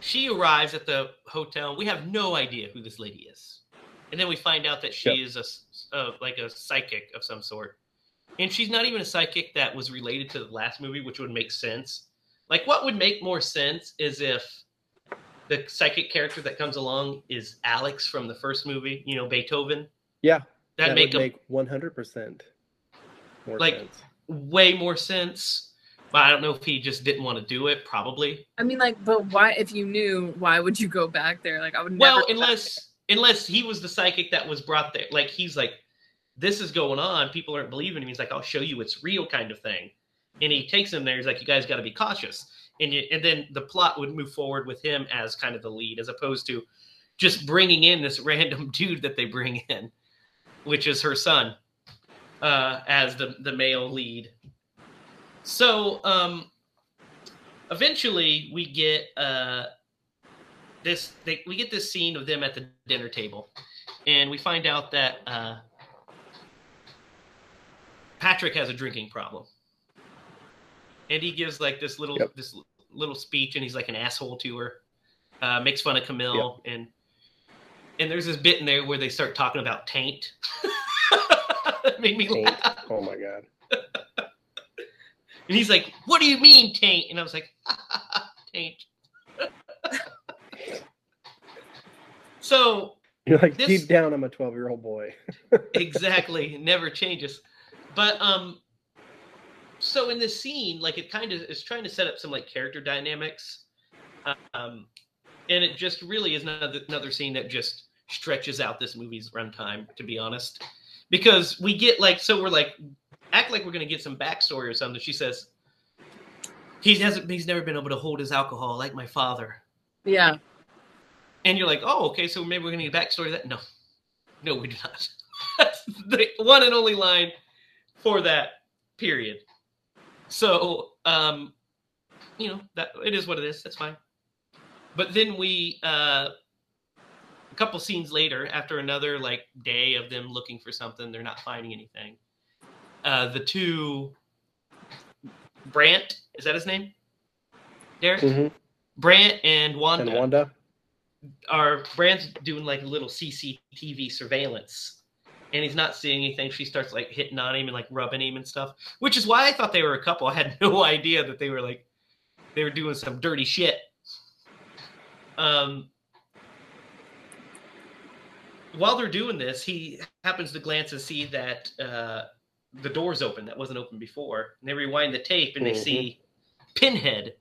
she arrives at the hotel. We have no idea who this lady is, and then we find out that she Yep. is a, uh, like a psychic of some sort, and she's not even a psychic that was related to the last movie, which would make sense. Like, what would make more sense is if the psychic character that comes along is Alex from the first movie, you know, Beethoven. Yeah, That'd that make, would a, make 100% more Like, sense. way more sense. But I don't know if he just didn't want to do it. Probably. I mean, like, but why? If you knew, why would you go back there? Like, I would never. Well, go unless unless he was the psychic that was brought there. Like he's like, this is going on. People aren't believing him. He's like, I'll show you it's real, kind of thing. And he takes him there. He's like, you guys got to be cautious. And you, and then the plot would move forward with him as kind of the lead, as opposed to just bringing in this <laughs> random dude that they bring in, which is her son, uh, as the the male lead. So um, eventually we get uh, this they, we get this scene of them at the dinner table, and we find out that uh, Patrick has a drinking problem, and he gives like this little Yep. this little speech, and he's like an asshole to her, uh, makes fun of Camille, and and there's this bit in there where they start talking about taint. <laughs> made me Taint. laugh. Oh my god. And he's like, "What do you mean taint?" And I was like, <laughs> "Taint." so You're like This- deep down, I'm a 12 year old boy. <laughs> exactly it never changes but um so in this scene like it kind of is trying to set up some like character dynamics um and it just really is another another scene that just stretches out this movie's runtime to be honest because we get like so we're like act like we're gonna get some backstory or something she says he hasn't he's never been able to hold his alcohol like my father Yeah. and you're like, oh, okay, so maybe we're gonna get backstory to that. No, no, we do not. <laughs> That's the one and only line for that period. So, um, you know, that it is what it is. That's fine. But then we, uh, couple scenes later, after another like day of them looking for something, they're not finding anything. Uh, the two, Brant, is that his name? Derek, Mhm. Brant and Wanda And Wanda. Are Brant's doing like a little CCTV surveillance, and he's not seeing anything. She starts like hitting on him and like rubbing him and stuff, which is why I thought they were a couple. I had <laughs> no idea that they were like they were doing some dirty shit. Um, while they're doing this, he happens to glance and see that uh, the door's open that wasn't open before, and they rewind the tape and they Mhm. see Pinhead,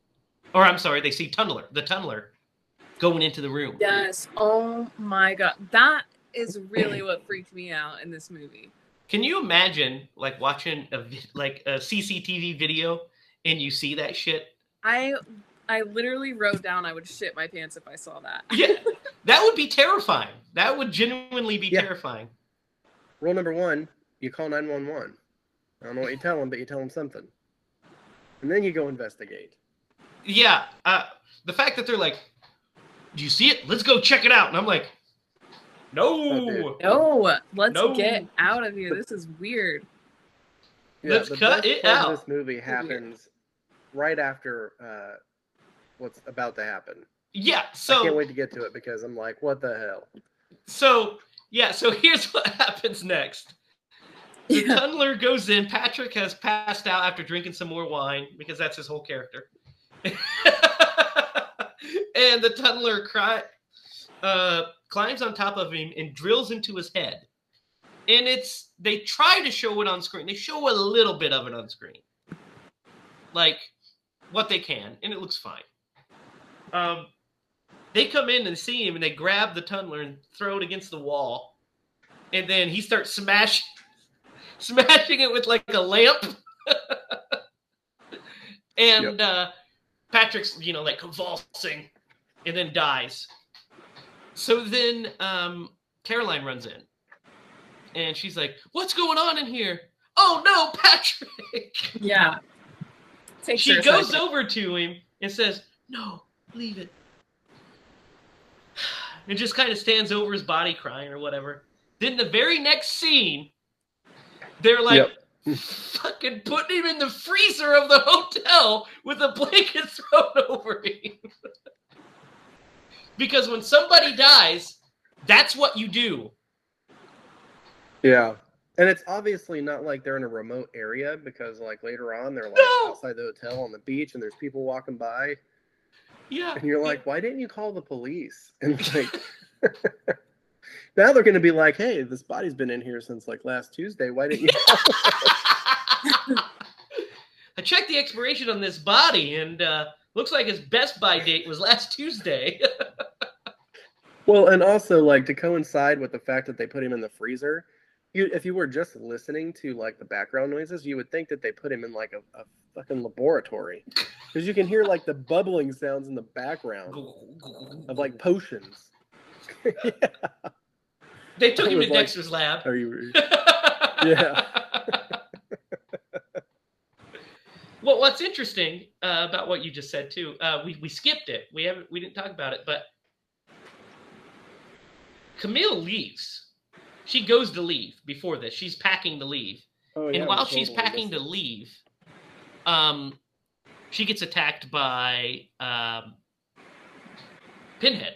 or I'm sorry, they see Tunneler, the Tunneler, going into the room. Yes. Oh my god. That is really what freaked me out in this movie. Can you imagine like watching a like a CCTV video and you see that shit? I I literally wrote down I would shit my pants if I saw that. Yeah, <laughs> that would be terrifying. That would genuinely be Yeah. terrifying. Rule number one you call 911. I don't know what you tell them, but you tell them something. And then you go investigate. Yeah, uh, the fact that they're like, "Do you see it? Let's go check it out," and I'm like, "No, No, let's No. get out of here. This is weird. Let's the cut best it part of out. This movie happens right after uh, what's about to happen. Yeah." So I can't wait to get to it because I'm like, what the hell? so yeah. So <laughs> here's what happens next. <laughs> The Yeah. Tunneler goes in. Patrick has passed out after drinking some more wine because that's his whole character. <laughs> and the Tunneler cry, uh, climbs on top of him and drills into his head. And it's they try to show it on screen. They show a little bit of it on screen, like what they can, and it looks fine. Um, they come in and see him, and they grab the Tunneler and throw it against the wall, and then he starts smashing <laughs> smashing it with like a lamp. <laughs> and uh, Patrick's, you know, like convulsing and then dies. So then um, Caroline runs in and she's like, What's going on in here? Oh no, <laughs> Patrick! Yeah. Takes her she a goes over to him and says, No, leave it. And just kind of stands over his body crying or whatever. Then the very next scene, they're like Yep. fucking putting him in the freezer of the hotel with a blanket <laughs> thrown over him. because when somebody dies, that's what you do. Yeah. And it's obviously not like they're in a remote area because like later on they're like No. outside the hotel on the beach and there's people walking by Yeah. and you're like, why didn't you call the police? <laughs> And like <laughs> now they're gonna be like, hey, this body's been in here since like last Tuesday. Why didn't you <laughs> I checked the expiration on this body, and uh, looks like his best buy date was last Tuesday. Well, and also like to coincide with the fact that they put him in the freezer, you if you were just listening to like the background noises, you would think that they put him in like a, a fucking laboratory. Because you can hear like the bubbling sounds in the background of like <laughs> potions. <laughs> yeah. they took him to like- Dexter's lab. Are you <laughs> yeah. well, what's interesting uh, about what you just said too, uh, we we skipped it. We haven't we didn't talk about it, but Camille leaves. She goes to leave before this. She's packing to leave. Oh, and while she's totally packing to leave, um, she gets attacked by um, Pinhead,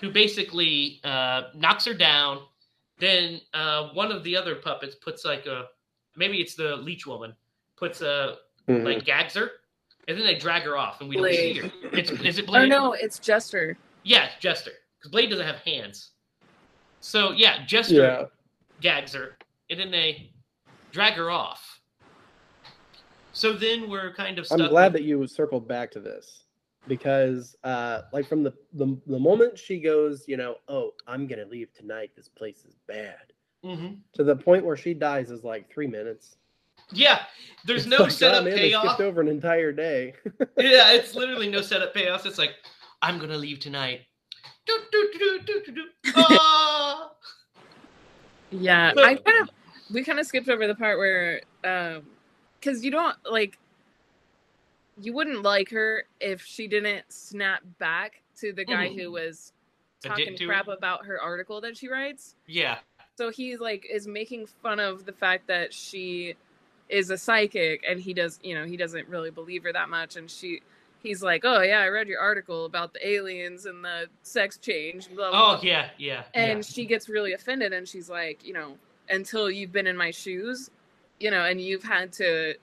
who basically uh, knocks her down. Then uh, one of the other puppets puts like a maybe it's the leech woman puts a Mhm. like gags her, and then they drag her off, and we don't see her. It's is it Blade? Oh no, it's Jester. Yeah, Jester. Because Blade doesn't have hands. So yeah, Jester yeah, gags her, and then they drag her off. So then we're kind of stuck. I'm glad with- that you circled back to this because, uh, like, from the, the the moment she goes, you know, oh, I'm gonna leave tonight. This place is bad. Mhm. To the point where she dies is like three minutes. Yeah, there's It's no like, setup "God, man, they payoff. skipped over an entire day. <laughs> yeah, it's literally no setup payoff. It's like, I'm gonna leave tonight. Do, do, do. Ah! Yeah, But- I kind of we kind of skipped over the part where um cuz you don't like you wouldn't like her if she didn't snap back to the guy Mhm. who was talking crap about her article that she writes. yeah, So he's like is making fun of the fact that she is a psychic and he does, you know, he doesn't really believe her that much and she he's like, "Oh yeah, I read your article about the aliens and the sex change." Blah, blah, oh yeah, yeah. and yeah. she gets really offended and she's like you know until you've been in my shoes you know and you've had to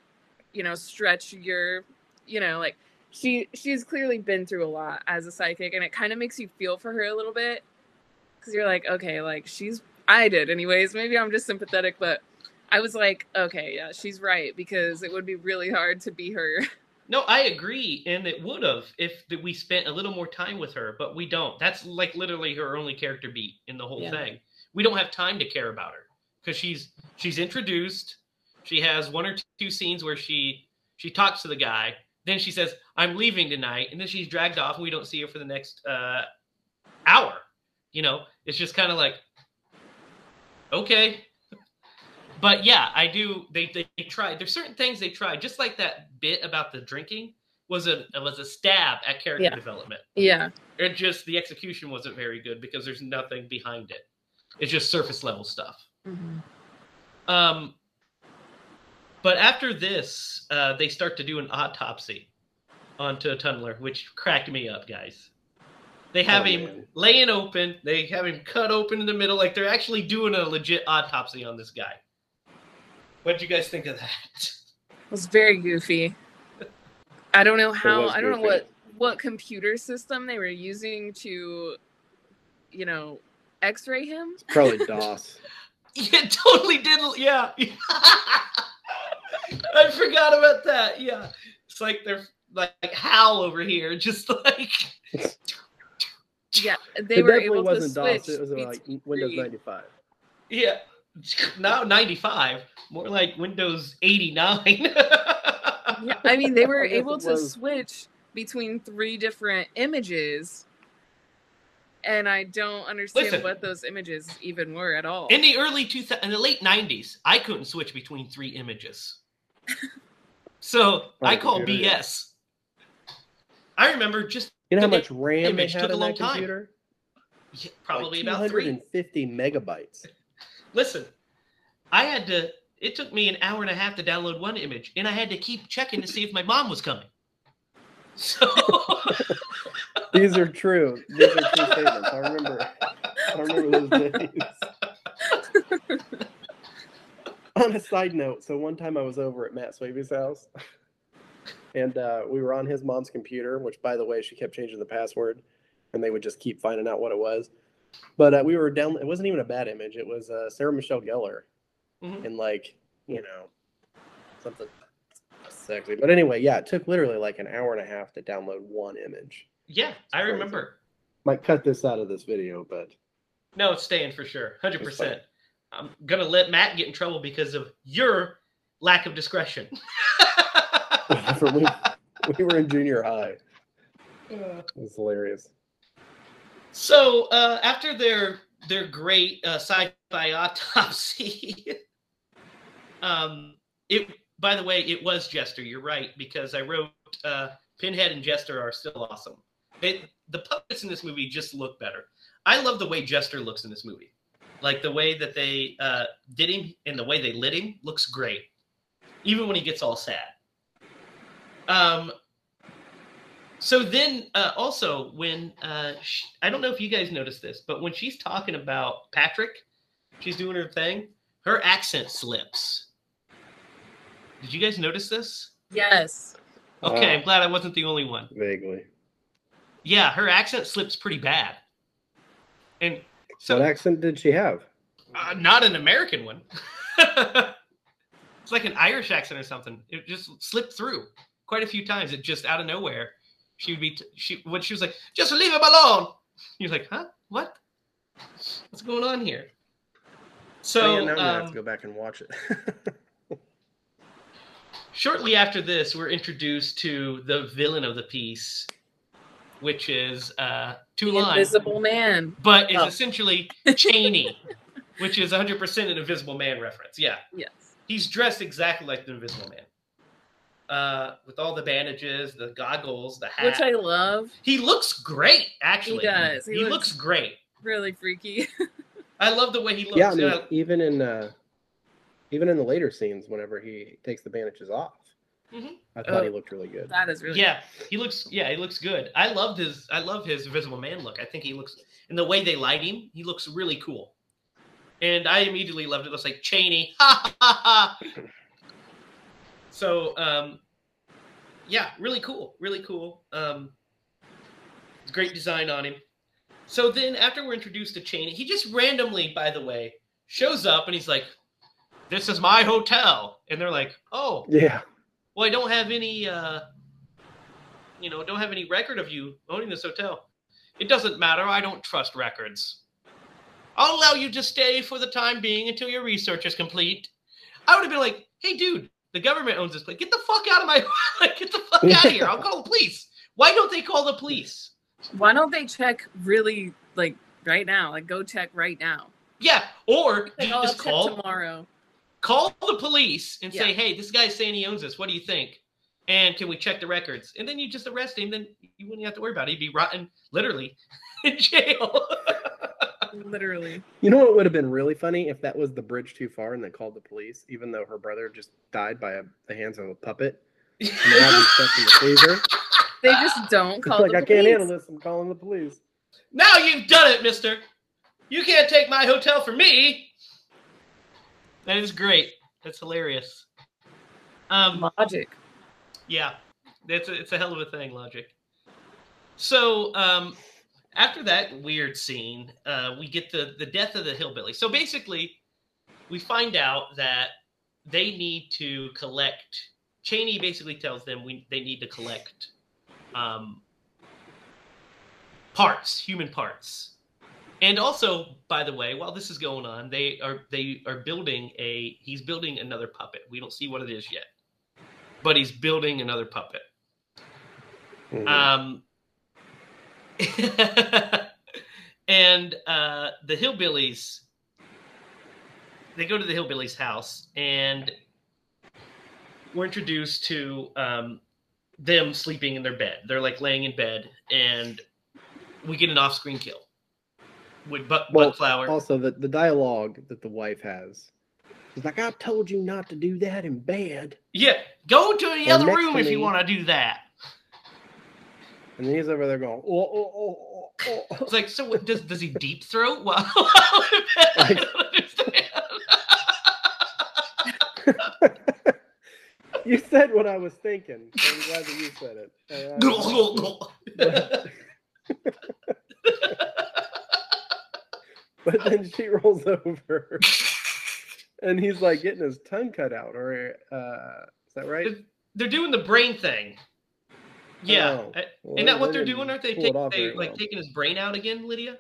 you know stretch your you know like she she's clearly been through a lot as a psychic and it kind of makes you feel for her a little bit because you're like okay like she's i did anyways maybe i'm just sympathetic but i was like okay yeah she's right because it would be really hard to be her <laughs> No, I agree, and it would have if we spent a little more time with her, but we don't. That's like literally her only character beat in the whole Yeah. thing. We don't have time to care about her because she's she's introduced. She has one or two scenes where she she talks to the guy. Then she says, "I'm leaving tonight," and then she's dragged off, and we don't see her for the next uh, hour. You know, it's just kind of like, okay, but yeah, I do. They they, they tried. There's certain things they tried, just like that bit about the drinking was a was a stab at character Yeah. development. yeah It just the execution wasn't very good because there's nothing behind it. It's just surface level stuff. Um, but after this, uh, they start to do an autopsy onto a tunneler, which cracked me up, guys. They have Oh, him man. laying open. They have him cut open in the middle, like they're actually doing a legit autopsy on this guy. What would you guys think of that? It was very goofy. I don't know how. I don't know what what computer system they were using to, you know, X-ray him. Probably DOS. <laughs> Yeah, totally did. Yeah. I forgot about that. Yeah. It's like they're like Hal over here, just like. Yeah, they it were definitely able to wasn't switch. It was like Windows 95. Yeah. <laughs> Now 95, more like Windows 89. <laughs> Yeah, I mean, they were able to switch between three different images, and I don't understand Listen. what those images even were at all. In the early 2000, in the late 90s, I couldn't switch between three images. <laughs> So On I a call computer, yeah. BS. I remember just You know how much RAM they image had took a in long that time. computer? yeah, probably like about three. 250 megabytes. Listen, I had to. It took me an hour and a half to download one image, and I had to keep checking to see if my mom was coming. So <laughs> These are true. These are true statements. I remember. I remember those days. on a side note, so one time I was over at Matt Swaby's house, and uh, we were on his mom's computer, which, by the way, she kept changing the password, and they would just keep finding out what it was. But uh, we were down. It wasn't even a bad image. It was uh, Sarah Michelle Gellar, Mhm. and like you know something sexy. But anyway, yeah, it took literally like an hour and a half to download one image. yeah, I remember. Might cut this out of this video, but No, it's staying for sure, hundred percent. I'm gonna let Matt get in trouble because of your lack of discretion. <laughs> <laughs> for we, we were in junior high. It was hilarious. So uh, after their their great uh, sci-fi <laughs> autopsy, um, it by the way it was Jester. You're right because I wrote uh, Pinhead and Jester are still awesome. They, the puppets in this movie just look better. I love the way Jester looks in this movie. Like the way that they uh, did him and the way they lit him looks great, even when he gets all sad. Um. So then, uh, also when uh, sh I don't know if you guys noticed this, but when she's talking about Patrick, she's doing her thing. Her accent slips. Did you guys notice this? Yes. Okay, Uh, I'm glad I wasn't the only one. vaguely. Yeah, her accent slips pretty bad. And so what accent did she have? uh, not an American one. <laughs> it's like an Irish accent or something. It just slipped through quite a few times. It just out of nowhere. She would be t- she when she was like, "Just leave him alone." He was like, "Huh? What? What's going on here?" So oh, yeah, now I'm have um, to go back and watch it. <laughs> shortly after this, we're introduced to the villain of the piece, which is uh, two lines. Invisible Man. but is Oh. essentially Cheney, which is 100% an Invisible Man reference. Yeah, Yes. he's dressed exactly like the Invisible Man, uh, with all the bandages, the goggles, the hat. Which I love. he looks great, actually. He does. He, He looks, looks- great. Really freaky. I love the way he looks. yeah, I mean, And I- even in uh, even in the later scenes, whenever he takes the bandages off, Mhm. I thought he Oh. looked really good. that is really yeah, he looks. Yeah, he looks good. I loved his. I love his Invisible Man look. I think he looks, and the way they light him, he looks really cool. And I immediately loved it. It was like Cheney, ha ha ha. <laughs> So, um, yeah, really cool, really cool. Um, great design on him. So then, after we're introduced to Cheney, he just randomly, by the way, shows up and he's like, "This is my hotel," and they're like, "Oh, Yeah, well, I don't have any, uh, you know, don't have any record of you owning this hotel. It doesn't matter. I don't trust records. I'll allow you to stay for the time being until your research is complete. I would have been like, hey, dude, the government owns this place. Get the fuck out of my, <laughs> like, get the fuck out of here. I'll call the police. Why don't they call the police? Why don't they check really like right now? Like go check right now. Yeah, or Like, just call tomorrow. call the police and say, "Hey, this guy's saying he owns this. What do you think?" And can we check the records? And then you just arrest him. Then you wouldn't have to worry about it. He'd be rotten, literally, <laughs> in jail. <laughs> Literally. you know what would have been really funny if that was the bridge too far and they called the police, even though her brother just died by a, the hands of a puppet. And they had him stuck in the. <laughs> They just don't It's call like the I can't handle this. I'm calling the police. now you've done it, Mister. You can't take my hotel from me. That is great. That's hilarious. Um, Logic. Yeah, it's a, it's a hell of a thing, logic. So um, after that weird scene, uh, we get the the death of the hillbilly. So basically, we find out that they need to collect. Cheney basically tells them we they need to collect um, parts, human parts. And also, by the way, while this is going on, they are they are building a he's building another puppet. We don't see what it is yet. But he's building another puppet. Mhm. Um, <laughs> and uh, the hillbillies, they go to the hillbillies' house, and we're introduced to um, them sleeping in their bed. They're like laying in bed, and we get an off-screen kill with butt, Well, also, the, the dialogue that the wife has. She's like, I told you not to do that in bed. yeah, go to the other room if you want to do that. And he's over there going, oh, oh, oh, oh, oh. <laughs> It's like, so what, does does he deep throat? Wow, I don't understand. you said what I was thinking. so I'm glad that you said it. Uh, but then she rolls over and he's like getting his tongue cut out or uh is that right they're doing the brain thing. Yeah, Oh, Well, isn't that what they they're doing? Aren't they, take, they like well. taking his brain out again, Lydia?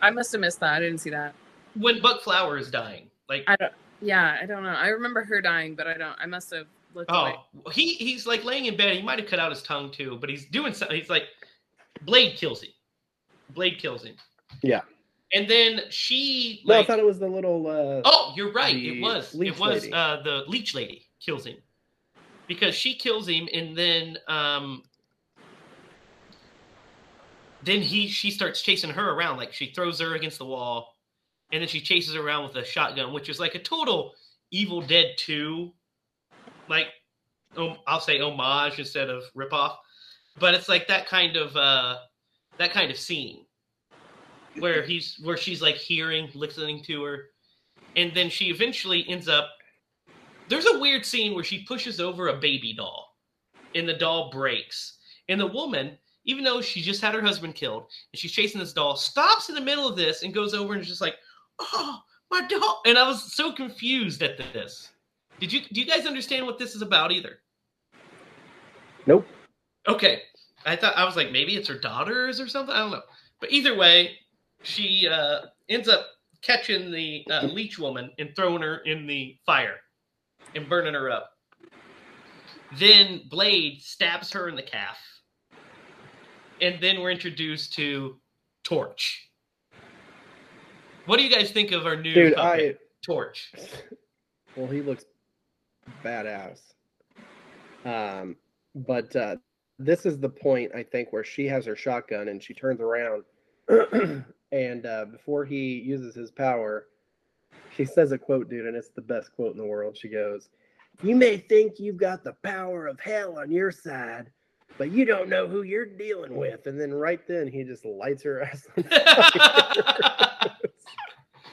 I must have missed that. I didn't see that. When Buck Flower is dying, like I don't. Yeah, I don't know. I remember her dying, but I don't. I must have looked away. oh, he he's like laying in bed. He might have cut out his tongue too, but he's doing something. He's like, Blade kills him. Blade kills him. Yeah. and then she no i thought it was the little uh Oh, you're right. It was. It was lady. uh, the leech lady kills him because she kills him, and then um, then he she starts chasing her around. Like she throws her against the wall, and then she chases her around with a shotgun, which is like a total Evil Dead 2, like um, I'll say homage instead of ripoff. But it's like that kind of uh that kind of scene where he's where she's like hearing, listening to her, and then she eventually ends up. There's a weird scene where she pushes over a baby doll, and the doll breaks, and the woman, even though she just had her husband killed, and she's chasing this doll, stops in the middle of this and goes over and is just like, "Oh, my doll!" And I was so confused at this. Did you do you guys understand what this is about either? Nope. Okay. I thought I was like maybe it's her daughters or something. I don't know. But either way, she uh, ends up catching the uh, leech woman and throwing her in the fire and burning her up. Then Blade stabs her in the calf. And then we're introduced to Torch. What do you guys think of our new Dude, puppet, Torch? <laughs> Well, he looks badass. Um, but uh, this is the point I think where she has her shotgun and she turns around, <clears throat> and uh, before he uses his power, she says a quote, dude, and it's the best quote in the world. She goes, "You may think you've got the power of hell on your side." But you don't know who you're dealing with, and then right then he just lights her ass. <laughs>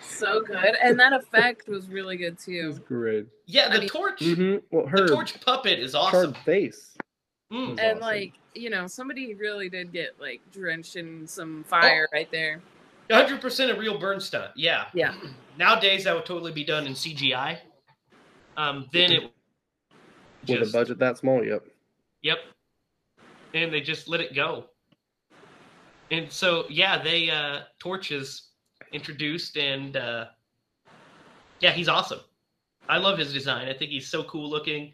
So good. And that effect was really good It's too. great. yeah, the I mean- Torch. hmm Well, her The Torch puppet is awesome. charred face. Mm. And awesome. like, you know, somebody really did get like drenched in some fire right there. 100% a real burn stunt. Yeah. Yeah. <clears throat> Nowadays, that would totally be done in CGI. Um, then it with a budget that small. Yep. Yep. And they just let it go. And so, yeah, they uh, Torch is introduced, and uh, yeah, he's awesome. I love his design. I think he's so cool looking.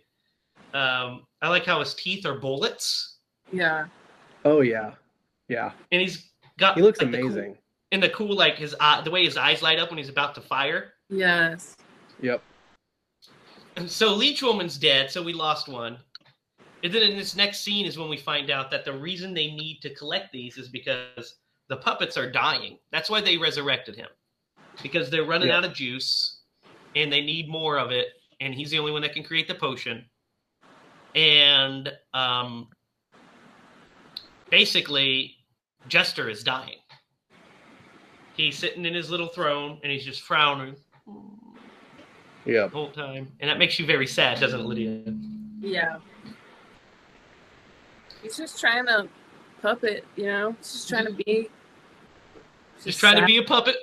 Um, I like how his teeth are bullets, Yeah. Oh yeah, yeah. and he's got. He looks like, the cool- amazing. and the cool, like his eye, the way his eyes light up when he's about to fire. Yes. Yep. And so Leech Woman's dead, so we lost one. And then in this next scene is when we find out that the reason they need to collect these is because the puppets are dying. That's why they resurrected him. Because they're running Yeah. out of juice and they need more of it. And he's the only one that can create the potion. And um, basically, Jester is dying. He's sitting in his little throne and he's just frowning Yep. the whole time. And that makes you very sad, doesn't it, Lydia? Yeah. He's just trying to puppet, you know? He's just trying to be. Just trying to be a puppet.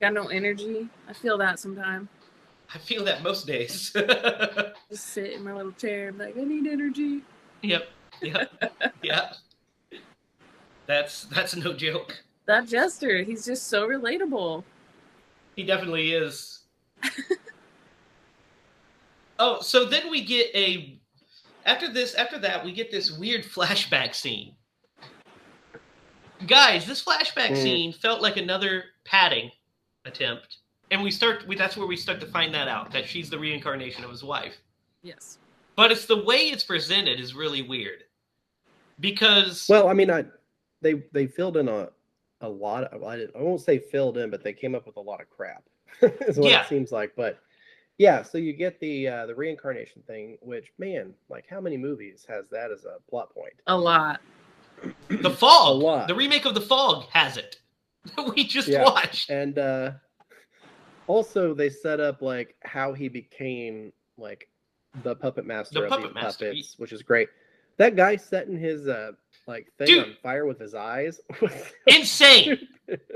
Got no energy. I feel that sometimes. I feel that most days. <laughs> Just sit in my little chair I'm like, I need energy. yep. Yep. yeah. That's that's no joke. That Jester, he's just so relatable. He definitely is. <laughs> oh, so then we get a after this after that we get this weird <laughs> flashback scene. Guys, this flashback Mm. scene felt like another padding attempt. And we start we, that's where we start to find that out that she's the reincarnation of his wife. Yes. But it's the way it's presented is really weird. Because Well, I mean, I they they filled in a a lot. Of, I, didn't- I won't say filled in, but they came up with a lot of crap. <laughs> is what Yeah. it seems like. But yeah, so you get the uh, the reincarnation thing, which man, like how many movies has that as a plot point? A lot. <clears throat> The Fog, A lot. the remake of The Fog has it. <laughs> we just Yeah. watched. And uh also they set up like how he became like the puppet master The of puppet these master, puppets, which is great. That guy setting his uh like thing Dude. on fire with his eyes. <laughs> was Insane.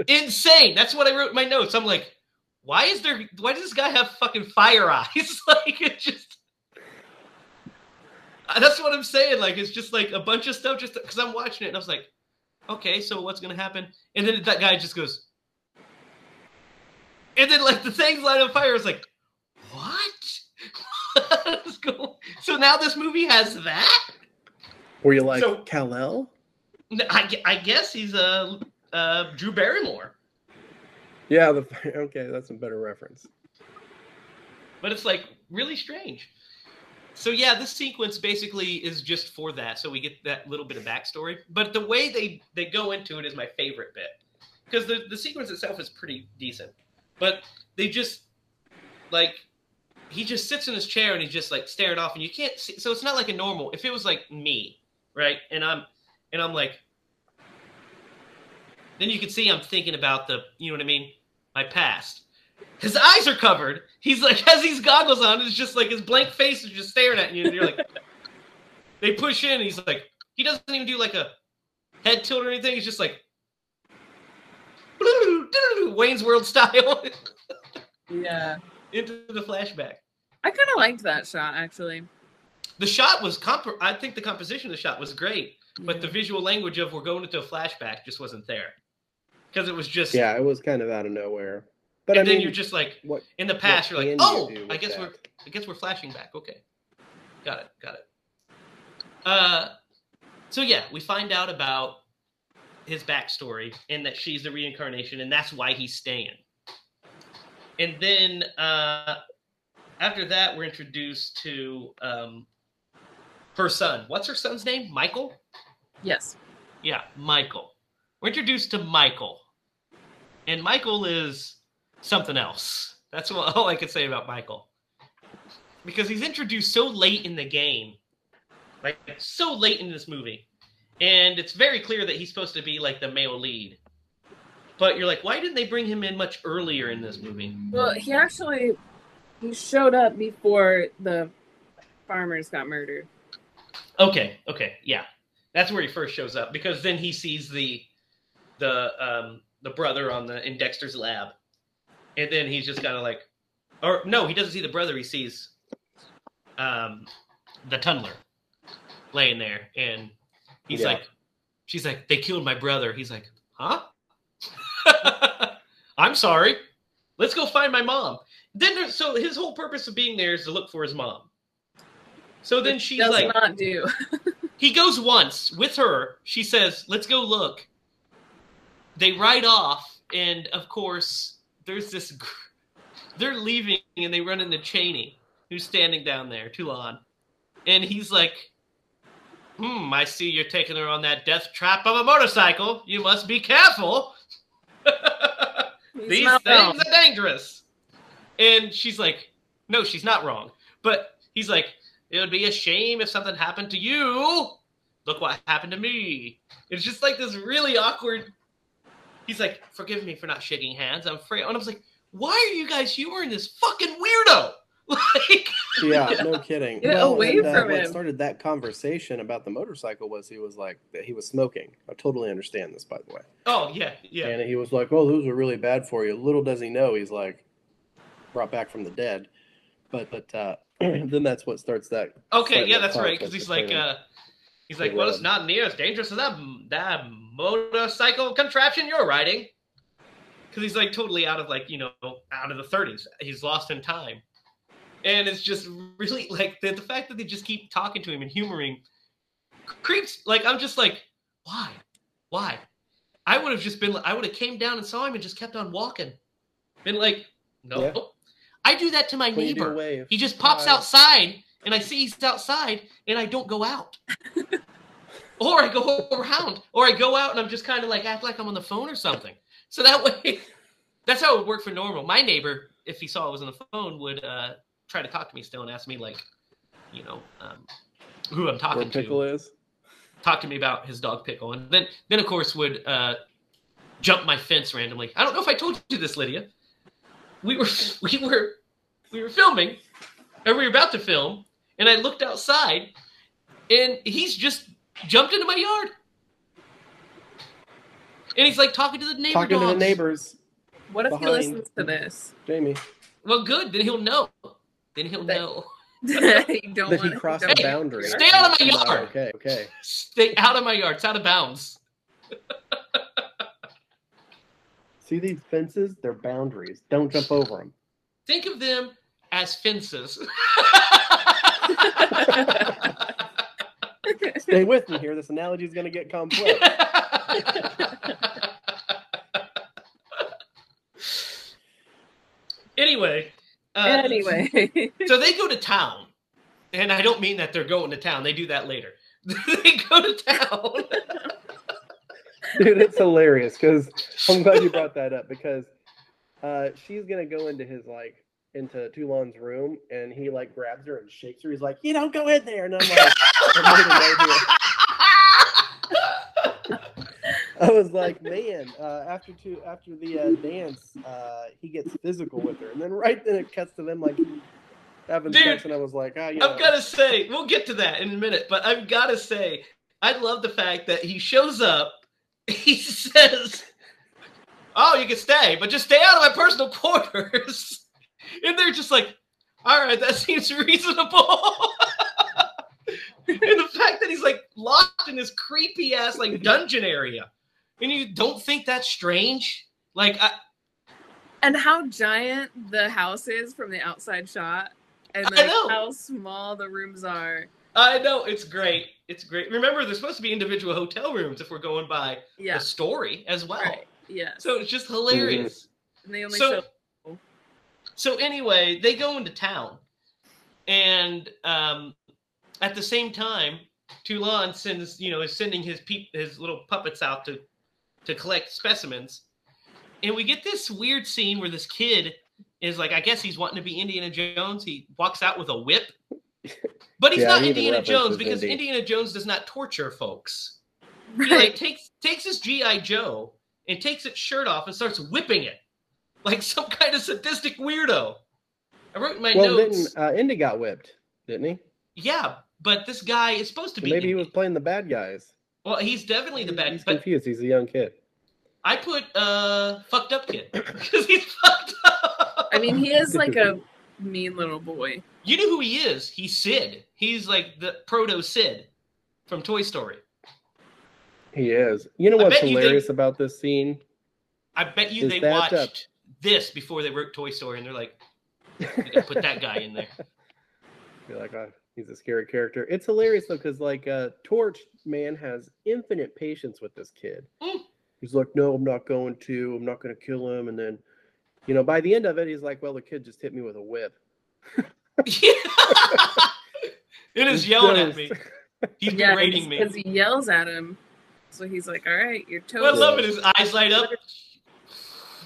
Insane. That's what I wrote in my notes. I'm like, why is there why does this guy have fucking fire eyes? <laughs> like it just that's what I'm saying. Like it's just like a bunch of stuff just because I'm watching it and I was like, okay, so what's gonna happen? And then that guy just goes, and then like the things light on fire. I was like, what? <laughs> So now this movie has that. Were you like So- Kal-El? I, I guess he's uh, uh Drew Barrymore, Yeah, the <laughs> okay, that's a better reference. but it's like really strange. so yeah, this sequence basically is just for that, so we get that little bit of backstory. But the way they they go into it is my favorite bit because the the sequence itself is pretty decent, but they just like he just sits in his chair and he's just like staring off, and you can't see. So it's not like a normal. If it was like me, right, and I'm and I'm like, then you can see I'm thinking about the, you know what I mean, my past. His eyes are covered. He's like <laughs> has these goggles on. It's just like his blank face is just staring at you, and you're like, <laughs> they push in. he's like, he doesn't even do like a head tilt or anything. He's just like <laughs> Wayne's World style Yeah. into the flashback. I kind of liked that shot actually. The shot was comp. I think the composition of the shot was great, but the visual language of we're going into a flashback just wasn't there because it was just Yeah, it was kind of out of nowhere. But and I then mean, you're just like what in the past. You're like, can you oh, I with guess we're? I guess we're flashing back. Okay, got it, got it. Uh, so yeah, we find out about his backstory and that she's the reincarnation, and that's why he's staying. And then uh, after that, we're introduced to um, her son. What's her son's name? Michael. Yes. Yeah, Michael. We're introduced to Michael. And Michael is something else. That's <laughs> all I could say about Michael. Because he's introduced so late in the game. Like, so late in this movie. And it's very clear that he's supposed to be like the male lead. But you're like, why didn't they bring him in much earlier in this movie? Well, he actually he showed up before the farmers got murdered. Okay, okay, yeah, that's where he first shows up because then he sees the the um the brother on the in Dexter's lab, and then he's just kind of like, or no, he doesn't see the brother. He sees um the tunneler laying there, and he's Yeah. like, she's like, they killed my brother. He's like, huh? <laughs> I'm sorry. Let's go find my mom. Then there, so his whole purpose of being there is to look for his mom. So then Which she's does like, not do. <laughs> he goes once with her. She says, "Let's go look." They ride off, and of course, there's this. gr- They're leaving, and they run into Chaney, who's standing down there, Toulon, and he's like, "Hmm, I see you're taking her on that death trap of a motorcycle. You must be careful. These things wrong. are dangerous." And she's like, "No, she's not wrong." But he's like, "It would be a shame if something happened to you. Look what happened to me." It's just like this really awkward. He's like, "Forgive me for not shaking hands. I'm afraid." And I was like, "Why are you guys humoring this fucking weirdo?" <laughs> Like, yeah, no kidding. Get away and, uh, from what him. started that conversation about the motorcycle was he was like that he was smoking. I totally understand this, by the way. oh yeah, yeah. And he was like, "Oh, those are really bad for you." Little does he know, he's like brought back from the dead. But but uh, <clears throat> then that's what starts that. Okay, yeah, that that's right. Because he's like, uh, he's like, the well, it's not near as dangerous as that that motorcycle contraption you're riding. Because he's like totally out of like you know out of the 30s. He's lost in time, and it's just really <laughs> like the, the fact that they just keep talking to him and humoring creeps. Like I'm just like, why, why? I would have just been. I would have came down and saw him and just kept on walking. Been like, no. Yeah. I do that to my What do you do neighbor. He just pops outside and I see he's outside and I don't go out. <laughs> or I go around. Or I go out and I'm just kind of like act like I'm on the phone or something. So that <laughs> way that's how it would work for normal. My neighbor, if he saw I was on the phone, would uh, try to talk to me still and ask me like, you know, um, who I'm Where talking pickle to. is? Talk to me about his dog pickle. And then then of course would uh, jump my fence randomly. I don't know if I told you this, Lydia. We were <laughs> we were we were filming, and we were about to film, and I looked outside, and he's just jumped into my yard, and he's like talking to the neighbor Talking to the neighbors, What if he listens to this? Jamie. Well, good. Then he'll know. Then he'll That- know. <laughs> you don't That he want crossed don't the Hey, boundary. stay out of my No, yard. Okay, okay. Stay out of my yard. It's out of bounds. <laughs> See these fences? They're boundaries. Don't jump over them. Think of them as fences. <laughs> Stay <laughs> with me here. This analogy is going to get complex. <laughs> anyway. Uh, anyway. <laughs> So they go to town and I don't mean that they're going to town. They do that later. they go to town. Dude, it's hilarious because I'm glad you brought that up because uh, she's gonna go into his like into Toulon's room and he like grabs her and shakes her. He's like, "You don't go in there," and I'm like, I I was like, man, uh, after two, after the uh, dance, uh, he gets physical with her, and then right then it cuts to them like having Dude, sex, and I was like, ah, yeah. I've got to say, we'll get to that in a minute, but I've got to say, I love the fact that he shows up, <laughs> he says, "Oh, you can stay, but just stay out of my personal quarters," and they're just like, "All right, that <laughs> seems reasonable." and the fact that he's like locked in this creepy ass like <laughs> dungeon area and you don't think that's strange? Like, I, and how giant the house is from the outside shot, and I like know. how small the rooms are. I know it's great. It's great. Remember, there's supposed to be individual hotel rooms if we're going by Yeah, the story as well. right. Yeah, So it's just hilarious. and they only So, show. So anyway, they go into town, and um, at the same time, Toulon sends you know is sending his peop- his little puppets out to to collect specimens, and we get this weird scene where this kid is like, I guess he's wanting to be Indiana Jones. He walks out with a whip, but he's Yeah, not Indiana Jones because Indy. Indiana Jones does not torture folks. He like takes takes his GI Joe and takes its shirt off and starts whipping it like some kind of sadistic weirdo. I wrote in my well, then notes. uh, Indy got whipped, didn't he? Yeah, but this guy is supposed to So be. maybe he was playing the bad guys. Well, he's definitely the bad. He's But confused. He's a young kid. I put uh fucked up kid <laughs> because he's fucked up. I mean, he is like a mean little boy. you know who he is? He's Sid. He's like the proto Sid from Toy Story. He is. You know what's bet you they- hilarious about this scene? I bet you Is they that, watched uh, this before they wrote Toy Story, and they're like, "We gotta put that guy in there." <laughs> You're like, oh, he's a scary character. It's hilarious though, because like uh, Torch man has infinite patience with this kid. Mm. He's like, no, I'm not going to. I'm not going to kill him. And then, you know, by the end of it, he's like, well, the kid just hit me with a whip. <laughs> it is yelling at me. <laughs> He's Yeah, berating me. because he yells at him. So he's like, "All right, you're Well, I toast." love it. His eyes light up,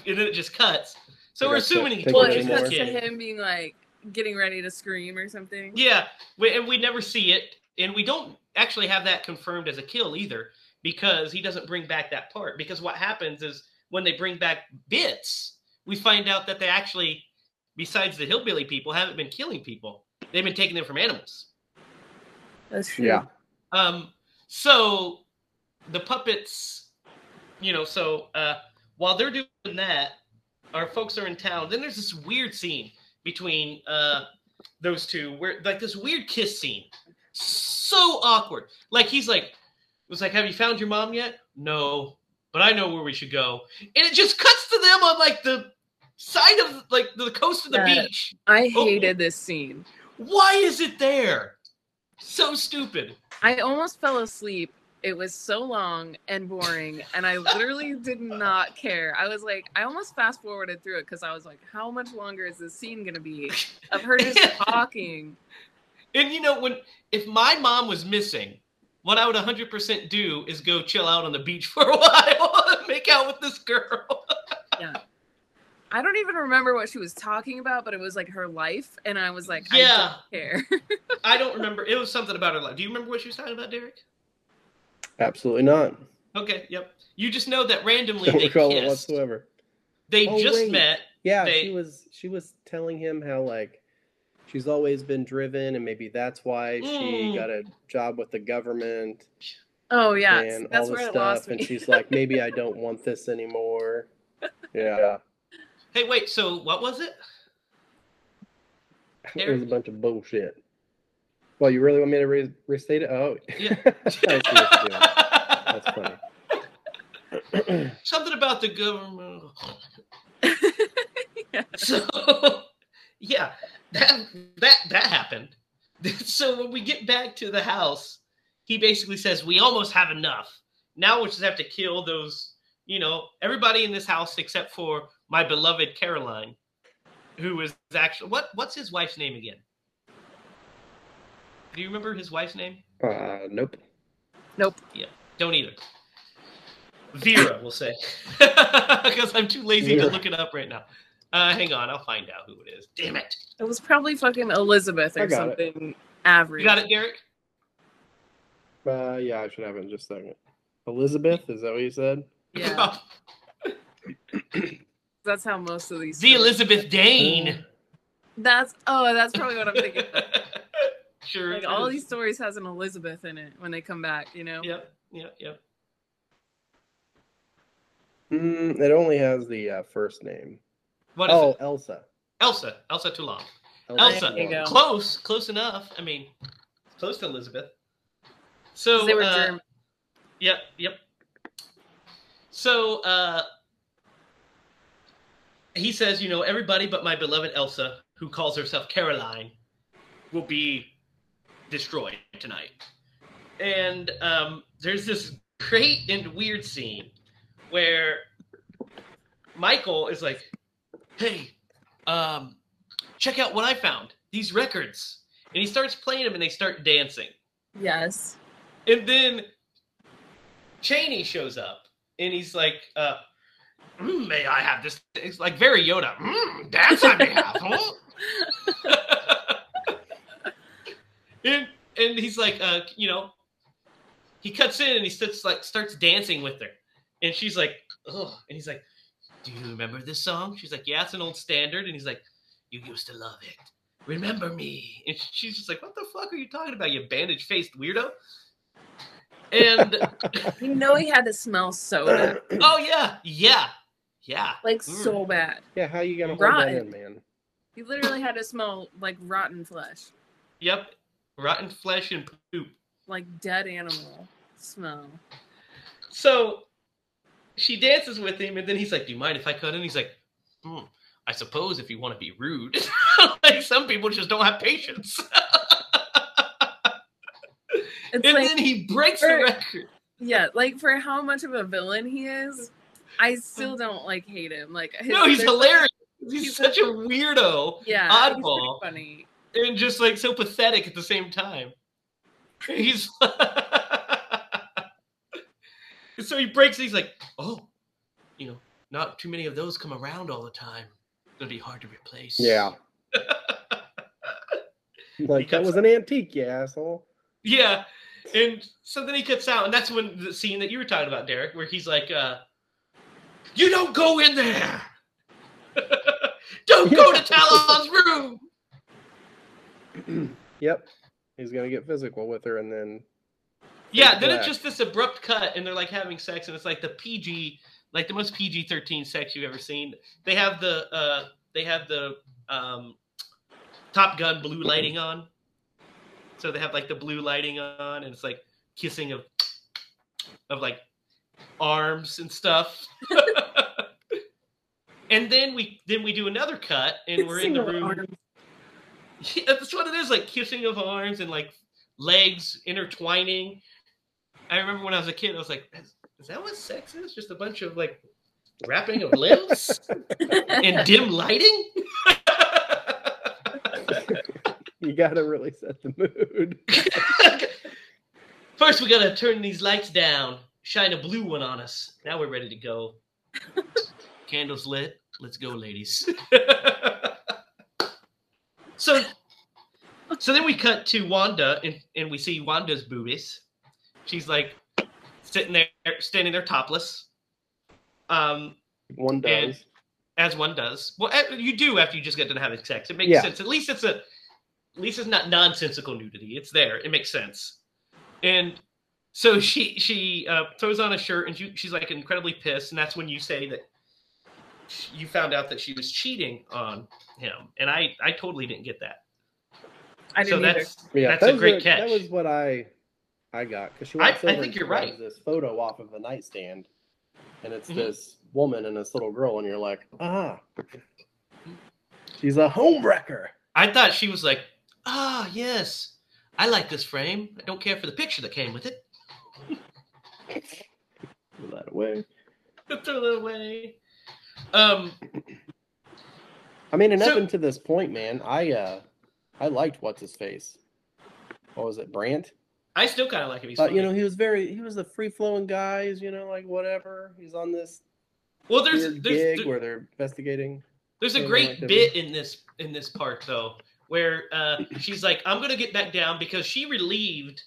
and then it just cuts. So we're assuming he take Well, it it tortures this cuts to him being like getting ready to scream or something. Yeah, we, and we never see it, and we don't actually have that confirmed as a kill either, because he doesn't bring back that part. Because what happens is when they bring back bits, we find out that they actually, besides the hillbilly people, haven't been killing people. They've been taking them from animals. That's true. Yeah. Um, so the puppets, you know, so uh, while they're doing that, our folks are in town. Then there's this weird scene between uh, those two, where like this weird kiss scene, so awkward. Like he's like, was like, "Have you found your mom yet?" No, but I know where we should go. And it just cuts to them on like the side of like the coast of the Yeah. beach. I Oh. hated this scene. Why is it there? So stupid. I almost fell asleep. It was so long and boring, and I literally did not care. I was like, I almost fast forwarded through it because I was like, how much longer is this scene gonna be of her just <laughs> talking? And you know, when if my mom was missing, what I would 100% do is go chill out on the beach <laughs> for a while and make out with this girl. <laughs> Yeah. I don't even remember what she was talking about, but it was like her life, and I was like, Yeah. I don't care. I don't remember. It was something about her life. Do you remember what she was talking about, Derek? Absolutely not. Okay, yep. You just know that randomly Don't <laughs> they recall it whatsoever. They Oh, just wait. met. Yeah, They- she was she was telling him how like she's always been driven and maybe that's why she Mm. got a job with the government oh yeah, and that's all this it stuff and she's like maybe I <laughs> don't want this anymore. <laughs> Yeah. Hey, wait. So what was it? It was a bunch of bullshit. Well, you really want me to re- restate it? Oh, <laughs> Yeah. I see what you're doing. That's funny. <laughs> Something about the government. <laughs> Yeah. So yeah, that that that happened. So when we get back to the house, he basically says, "We almost have enough. Now we just have to kill those, you know, everybody in this house except for my beloved Caroline, who is actually what what's his wife's name again? Do you remember his wife's name? Uh, nope. Nope. Yeah, don't either. Vera, we'll say, <laughs> because I'm too lazy to look it up right now. Uh, hang on, I'll find out who it is. Damn it! It was probably fucking Elizabeth or got it. something average. You got it, Derek? Uh, yeah, I should have it in just a second. Elizabeth, is that what you said? Yeah, <laughs> that's how most of these. the Elizabeth Dane. That's oh, that's probably what I'm thinking. <laughs> of. sure. like all these stories has an Elizabeth in it when they come back. You know. Yep, yep, yep. Mm, it only has the uh, first name. What is it? oh, it? Elsa. Elsa. Elsa Toulon. Elsa. Elsa. There you go. Close, close enough. I mean, close to Elizabeth. So they were uh, German. Yep, yep. So uh he says, you know, everybody but my beloved Elsa, who calls herself Caroline, will be destroyed tonight. And um there's this great and weird scene where Michael is like, "Hey, um check out what I found. These records." And he starts playing them and they start dancing. Yes. And then Chaney shows up and he's like, uh, "Mm, may I have this? It's like very Yoda. Mm, that's I may have, huh? <laughs> and, and he's like, uh, you know, he cuts in and he starts like starts dancing with her. And she's like, oh, and he's like, Do you remember this song? She's like, Yeah, it's an old standard. And he's like, You used to love it. Remember me. And she's just like, What the fuck are you talking about, you bandage faced weirdo? And <laughs> You know he had to smell soda <clears throat> oh yeah, yeah, yeah. like Mm. so bad. Yeah, how you gonna hold that in, man? He literally had to smell like rotten flesh, Yep. Rotten flesh and poop. like dead animal smell. So she dances with him, and then he's like, "Do you mind if I cut in?" He's like, hmm, "I suppose if you want to be rude, <laughs> like some people just don't have patience." <laughs> And like then he breaks the er, record. yeah, like for how much of a villain he is, I still don't like hate him. Like his, No, he's like- hilarious. He's, he's such a weirdo Yeah, Oddball. funny. And just like so pathetic at the same time. He's <laughs> so he breaks. He's like, "Oh, you know, not too many of those come around all the time. It'll be hard to replace." Yeah. <laughs> Like that was an antique, you asshole. Yeah. And so then he cuts out, and that's when the scene that you were talking about, Derek, where he's like, uh, You don't go in there. <laughs> don't go to Toulon's room. <clears throat> Yep. He's gonna get physical with her and then Yeah, then black. it's just this abrupt cut, and they're like having sex, and it's like the PG, like the most PG thirteen sex you've ever seen. They have the uh they have the um Top Gun blue lighting on. So they have like the blue lighting on, and it's like kissing of of like arms and stuff. <laughs> <laughs> and then we then we do another cut, and we're in the room. arm. Yeah, that's what it is, like kissing of arms and like legs intertwining. I remember when I was a kid, I was like, is, is that what sex is? Just a bunch of like wrapping of limbs <laughs> and dim lighting? you gotta really set the mood. <laughs> First, we gotta turn these lights down, shine a blue one on us. Now we're ready to go. <laughs> Candles lit. Let's go, ladies. So, so then we cut to Wanda, and, and we see Wanda's boobies. She's like sitting there, standing there topless, um, One does. as one does. Well, you do after you just get done having sex. It makes Yeah. sense. At least it's a, at least it's not nonsensical nudity. It's there. It makes sense. And so she she uh, throws on a shirt and she, she's like incredibly pissed. And that's when you say that you found out that she was cheating on him. And I I totally didn't get that. I so didn't either. that's Yeah, that's that a great what- catch. That was what I I got because she I- walks I over think and you're right. This photo off of the nightstand, and it's Mhm. this woman and this little girl, and you're like, ah, she's a homewrecker. I thought she was like, ah yes, I like this frame. I don't care for the picture that came with it. <laughs> Throw that away. <laughs> Throw it away. Um. I mean, and up until this point, man, I uh, I liked what's his face. what was it, Brant? I still kind of like him. He's you know, he was very he was a free flowing guy. He's you know like whatever. He's on this well, there's there's gig there- where they're investigating. there's a great activity. bit in this in this part though, where uh, she's like, "I'm gonna get back down" because she relieved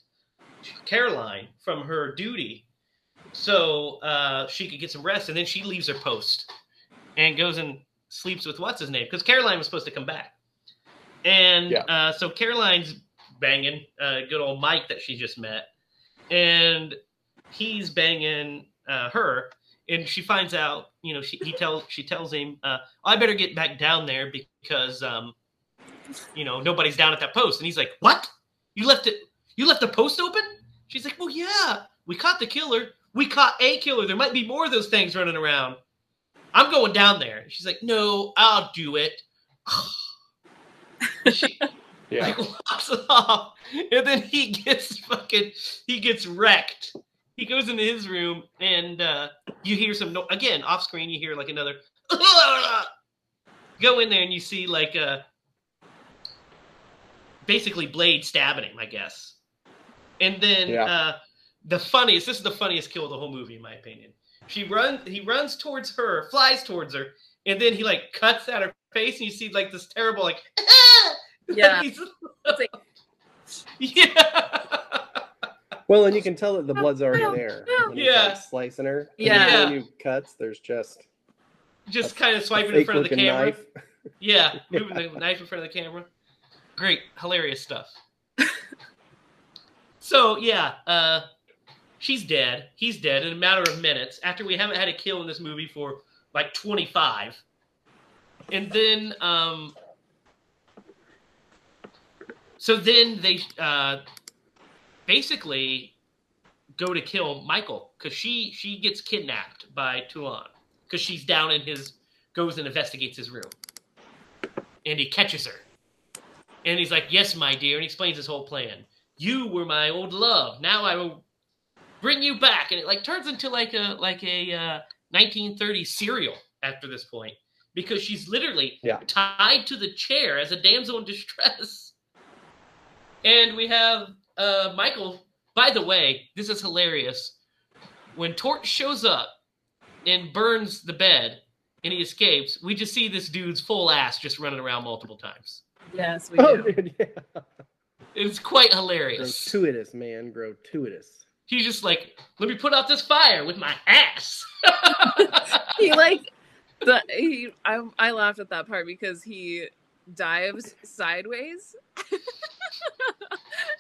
Caroline from her duty, so uh, she could get some rest, and then she leaves her post and goes and sleeps with what's his name because Caroline was supposed to come back, and Yeah. uh, so Caroline's banging uh, good old Mike that she just met, and he's banging uh, her, and she finds out, you know, she he tells she tells him, uh, I better get back down there because, um, you know, nobody's down at that post, and he's like, what? You left it? You left the post open? She's like, well, yeah, we caught the killer. We caught a killer. There might be more of those things running around. I'm going down there. She's like, no, I'll do it. <sighs> She, <laughs> Yeah. like <laughs> walks off, and then he gets fucking he gets wrecked. He goes into his room, and uh, you hear some no- again off screen. You hear like another <laughs> go in there, and you see like uh, basically Blade stabbing him, I guess. And then Yeah. uh, the funniest this is the funniest kill of the whole movie, in my opinion. She runs he runs towards her, flies towards her, and then he like cuts at her face, and you see like this terrible like <laughs> Yeah. <laughs> He's- like, <laughs> yeah. Well, and you can tell that the blood's already there. When he's, Yeah. like, slicing her. Yeah. then When you cuts, there's just Just a- kind of swiping in front of the camera. knife. Yeah, moving the knife in front of the camera. Great, hilarious stuff. so yeah, uh, she's dead. He's dead in a matter of minutes after we haven't had a kill in this movie for like 25. And then, um, so then they uh, basically go to kill Michael because she she gets kidnapped by Toulon because she's down in his goes and investigates his room and he catches her. And he's like, Yes, my dear. And he explains his whole plan. You were my old love. Now I will bring you back. And it like turns into like a like a uh, 1930s serial after this point. Because she's literally Yeah. tied to the chair as a damsel in distress. And we have uh, Michael. By the way, this is hilarious. When Torch shows up and burns the bed and he escapes, we just see this dude's full ass just running around multiple times. yes, we Oh, do. dude, yeah. It's quite hilarious. Gratuitous, man. Gratuitous. He's just like, let me put out this fire with my ass. <laughs> he like the he I I laughed at that part because he dives sideways <laughs>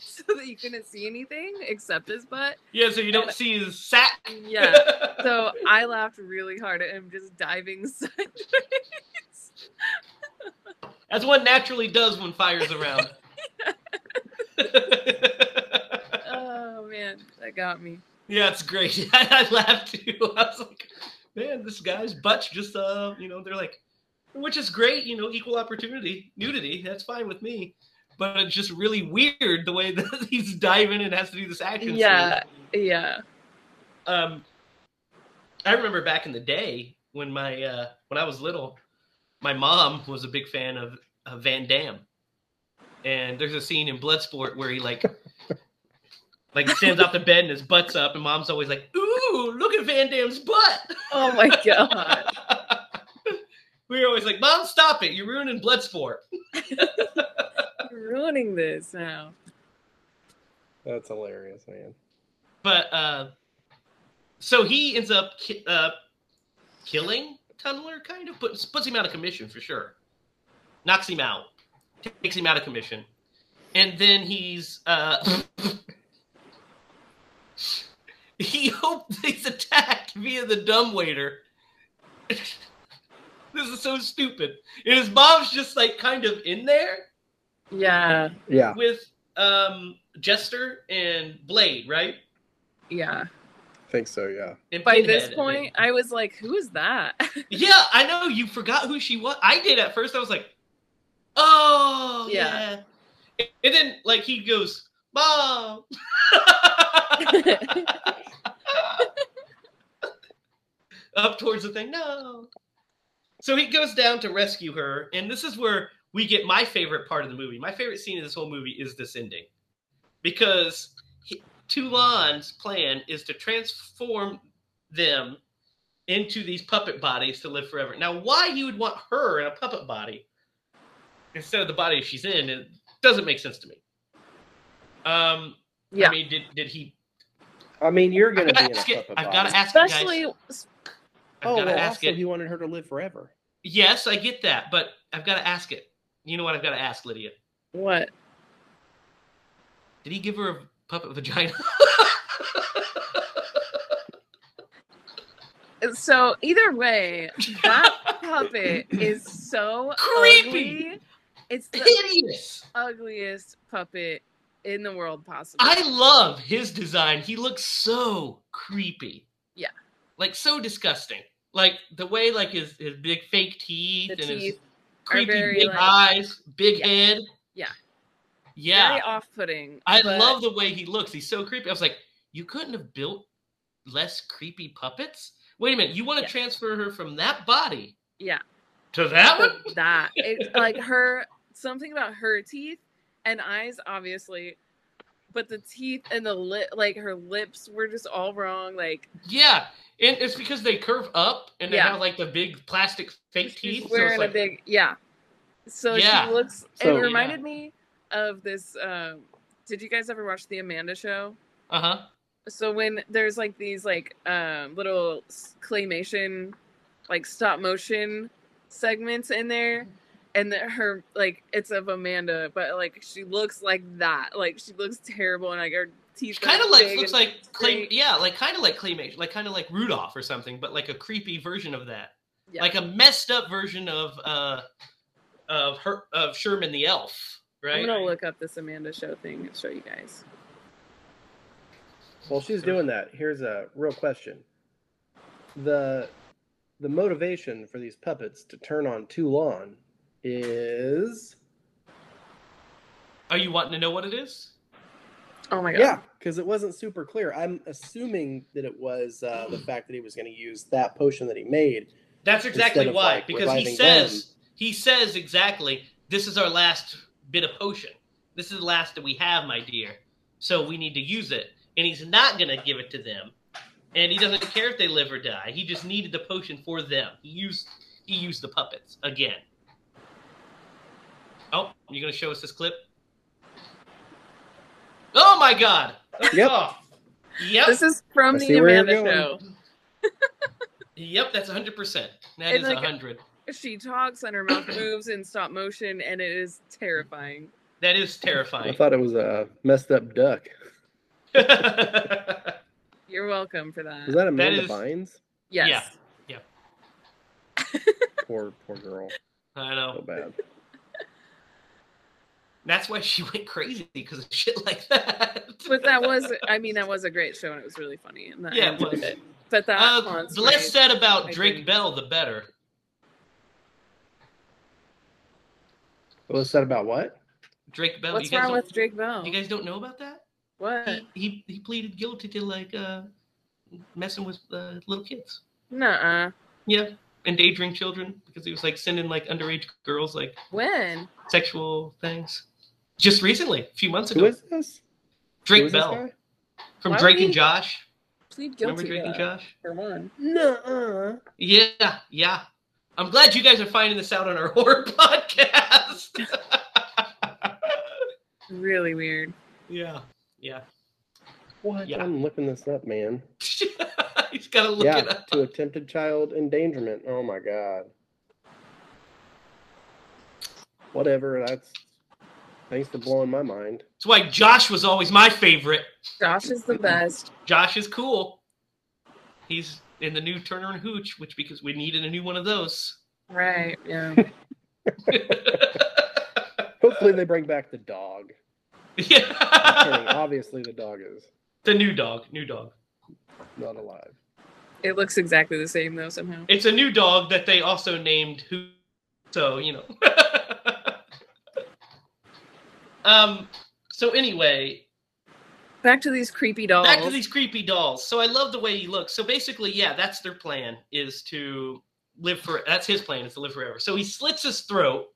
so that you couldn't see anything except his butt. yeah, so you don't see his sack. Yeah. So I laughed really hard at him just diving <laughs> sideways. That's what naturally does when fire's around. Oh man, that got me. yeah, it's great. <laughs> I, laughed too. <laughs> I was like, man, this guy's butt's just, uh, you know, they're like, which is great, you know, equal opportunity, nudity. That's fine with me. But it's just really weird the way <laughs> that he's diving and has to do this action. scene. Yeah. Yeah. um I remember back in the day when my uh when I was little, my mom was a big fan of, of Van Damme. And there's a scene in Bloodsport where he like like he stands off the bed and his butt's up and mom's always like, Ooh, look at Van Damme's butt. Oh my <laughs> god. we were always like, Mom, stop it. You're ruining Bloodsport. <laughs> You're ruining this now. That's hilarious, man. But uh so he ends up ki- uh killing Tunneler, kind of puts puts him out of commission for sure. Knocks him out, takes him out of commission, and then he's uh <laughs> he hopes he's attacked via the dumbwaiter. <laughs> this is so stupid. And his mom's just like kind of in there Yeah. Yeah. with um Jester and Blade, right? Yeah. I think so, yeah. And By this and- point, I was like, who is that? <laughs> Yeah, I know you forgot who she was. I did at first. I was like, "Oh, yeah." Yeah. And then like he goes, "Mom." <laughs> Up towards the thing. No. So he goes down to rescue her, and this is where we get my favorite part of the movie. My favorite scene of this whole movie is this ending. because he, Toulon's plan is to transform them into these puppet bodies to live forever. Now, why he would want her in a puppet body instead of the body she's in, it doesn't make sense to me. Um, Yeah. I mean, did did he? I mean, you're gonna got be in a it. puppet I've body. got to ask you Especially guys. I've Oh, got to well, ask also it. he wanted her to live forever. Yes, I get that, but I've got to ask it. You know what? I've got to ask Lydia. what? Did he give her a puppet <laughs> vagina? So either way, that <laughs> puppet is so Creepy. ugly. It's the Hideous. ugliest puppet in the world possible. I love his design. He looks so creepy. Yeah. Like so disgusting. Like the way like his, his big fake teeth the and his creepy very, big like- eyes, big Yeah. head. Yeah. Yeah. very off-putting. I but love the way he looks. He's so creepy. I was like, you couldn't have built less creepy puppets? Wait a minute. You want to Yeah. transfer her from that body Yeah, to that one? that it's like <laughs> her something about her teeth and eyes, obviously, but the teeth and the lip, like her lips, were just all wrong. Like Yeah. And it's because they curve up and they Yeah. have like the big plastic fake teeth. she's so wearing it's like, a big yeah. So Yeah. she looks. So- it reminded me of this. Um, did you guys ever watch the Amanda Show? uh huh. so when there's like these like um little claymation like stop motion segments in there and that her like it's of amanda but like she looks like that like she looks terrible and like her teeth Kind of like looks like clay. Yeah, like kind of like claymation, like kind of like Rudolph or something, but like a creepy version of that. Yeah. Like a messed up version of uh of her of Sherman the elf, right? i'm gonna look up this amanda show thing and show you guys While she's doing that, here's a real question. The the motivation for these puppets to turn on Toulon is Are you wanting to know what it is? Oh my god yeah, because it wasn't super clear. I'm assuming that it was uh, the <gasps> fact that he was going to use that potion that he made. That's exactly why. like, because he reviving says he says exactly, this is our last bit of potion. This is the last that we have, my dear. So we need to use it. And he's not gonna give it to them. And he doesn't care if they live or die. He just needed the potion for them. He used he used the puppets again. Oh, you're gonna show us this clip? Oh my god! Yep. Oh. Yep. this is from I the see where you're amanda show <laughs> Yep, that's 100%. That And, is like, 100. she talks and her mouth <coughs> moves in stop motion and it is terrifying That is terrifying. I thought it was a messed up duck. <laughs> you're welcome for that. Is that Amanda is- Bynes? yes Yeah. <laughs> Poor poor girl. I know. So know. bad. That's why she <laughs> went crazy because of shit like that. but that was <laughs> i mean that was a great show and it was really funny and that, Yeah, it was. it but that Uh, haunts the less said about my Drake dreams. Bell, the better. What was said about what? Drake Bell. what's you guys wrong with drake bell You guys don't know about that? what He, he he pleaded guilty to like uh messing with uh, little kids. Nuh-uh. Yeah, endangering children because he was like sending like underage girls like when sexual things. Just recently, a few months ago. is this? Drake is Bell guy? from Why Drake would and Josh. plead guilty. Remember Drake to and Josh? for one Nuh-uh. Yeah, yeah. I'm glad you guys are finding this out on our <laughs> horror podcast. <laughs> really weird yeah, yeah. What? Yeah. I'm looking this up, man. <laughs> He's got to look yeah, it up. to attempted child endangerment. Oh my god. Whatever. That's thanks for blowing my mind. That's why Josh was always my favorite. josh is the best Josh is cool. He's in the new Turner and Hooch, which because we needed a new one of those. right yeah <laughs> <laughs> Hopefully they bring back the dog. I'm kidding. yeah. Obviously the dog is the new dog, new dog. not alive. it looks exactly the same though somehow It's a new dog that they also named Who. So you know. <laughs> um. So anyway, back to these creepy dolls back to these creepy dolls. So I love the way he looks. So basically, yeah, that's their plan is to live for. That's his plan is to live forever. So he slits his throat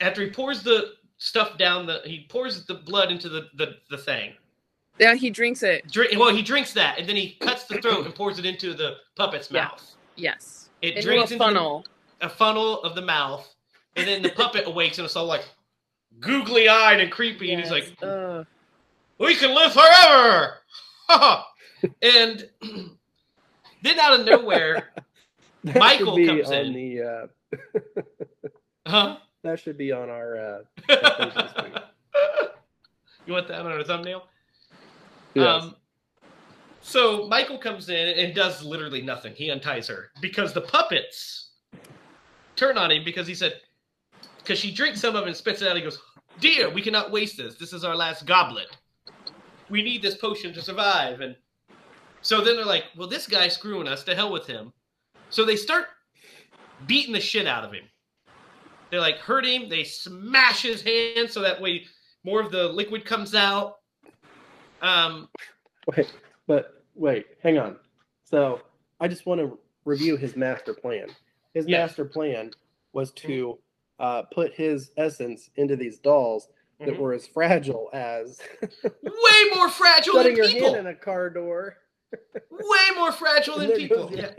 after he pours the stuff down the. He pours the blood into the the, the thing. Yeah, he drinks it. Drink, well, he drinks that, and then he cuts the throat and pours it into the puppet's Yeah. mouth. Yes. It Into drains a into funnel. a funnel of the mouth, and then the puppet awakes and it's all like googly eyed and creepy, and he's like, Ugh. "We can live forever!" <laughs> and <clears throat> then out of nowhere, <laughs> Michael comes in. The, uh, <laughs> huh? that should be on our. Uh, you want that on our thumbnail? yes. Um, so Michael comes in and does literally nothing. He unties her because the puppets turn on him because he said, because she drinks some of it and spits it out. He goes, Dear, we cannot waste this. This is our last goblet. We need this potion to survive. And so then they're like, Well, this guy's screwing us. To hell with him. So they start beating the shit out of him. They like hurt him. They smash his hand so that way more of the liquid comes out. Um, Wait, but wait, hang on. So I just want to review his master plan. His Yes. master plan was to uh, put his essence into these dolls that Mhm. were as fragile as <laughs> way more fragile than your people. hand in a car door. Way more fragile <laughs> than people. Yeah.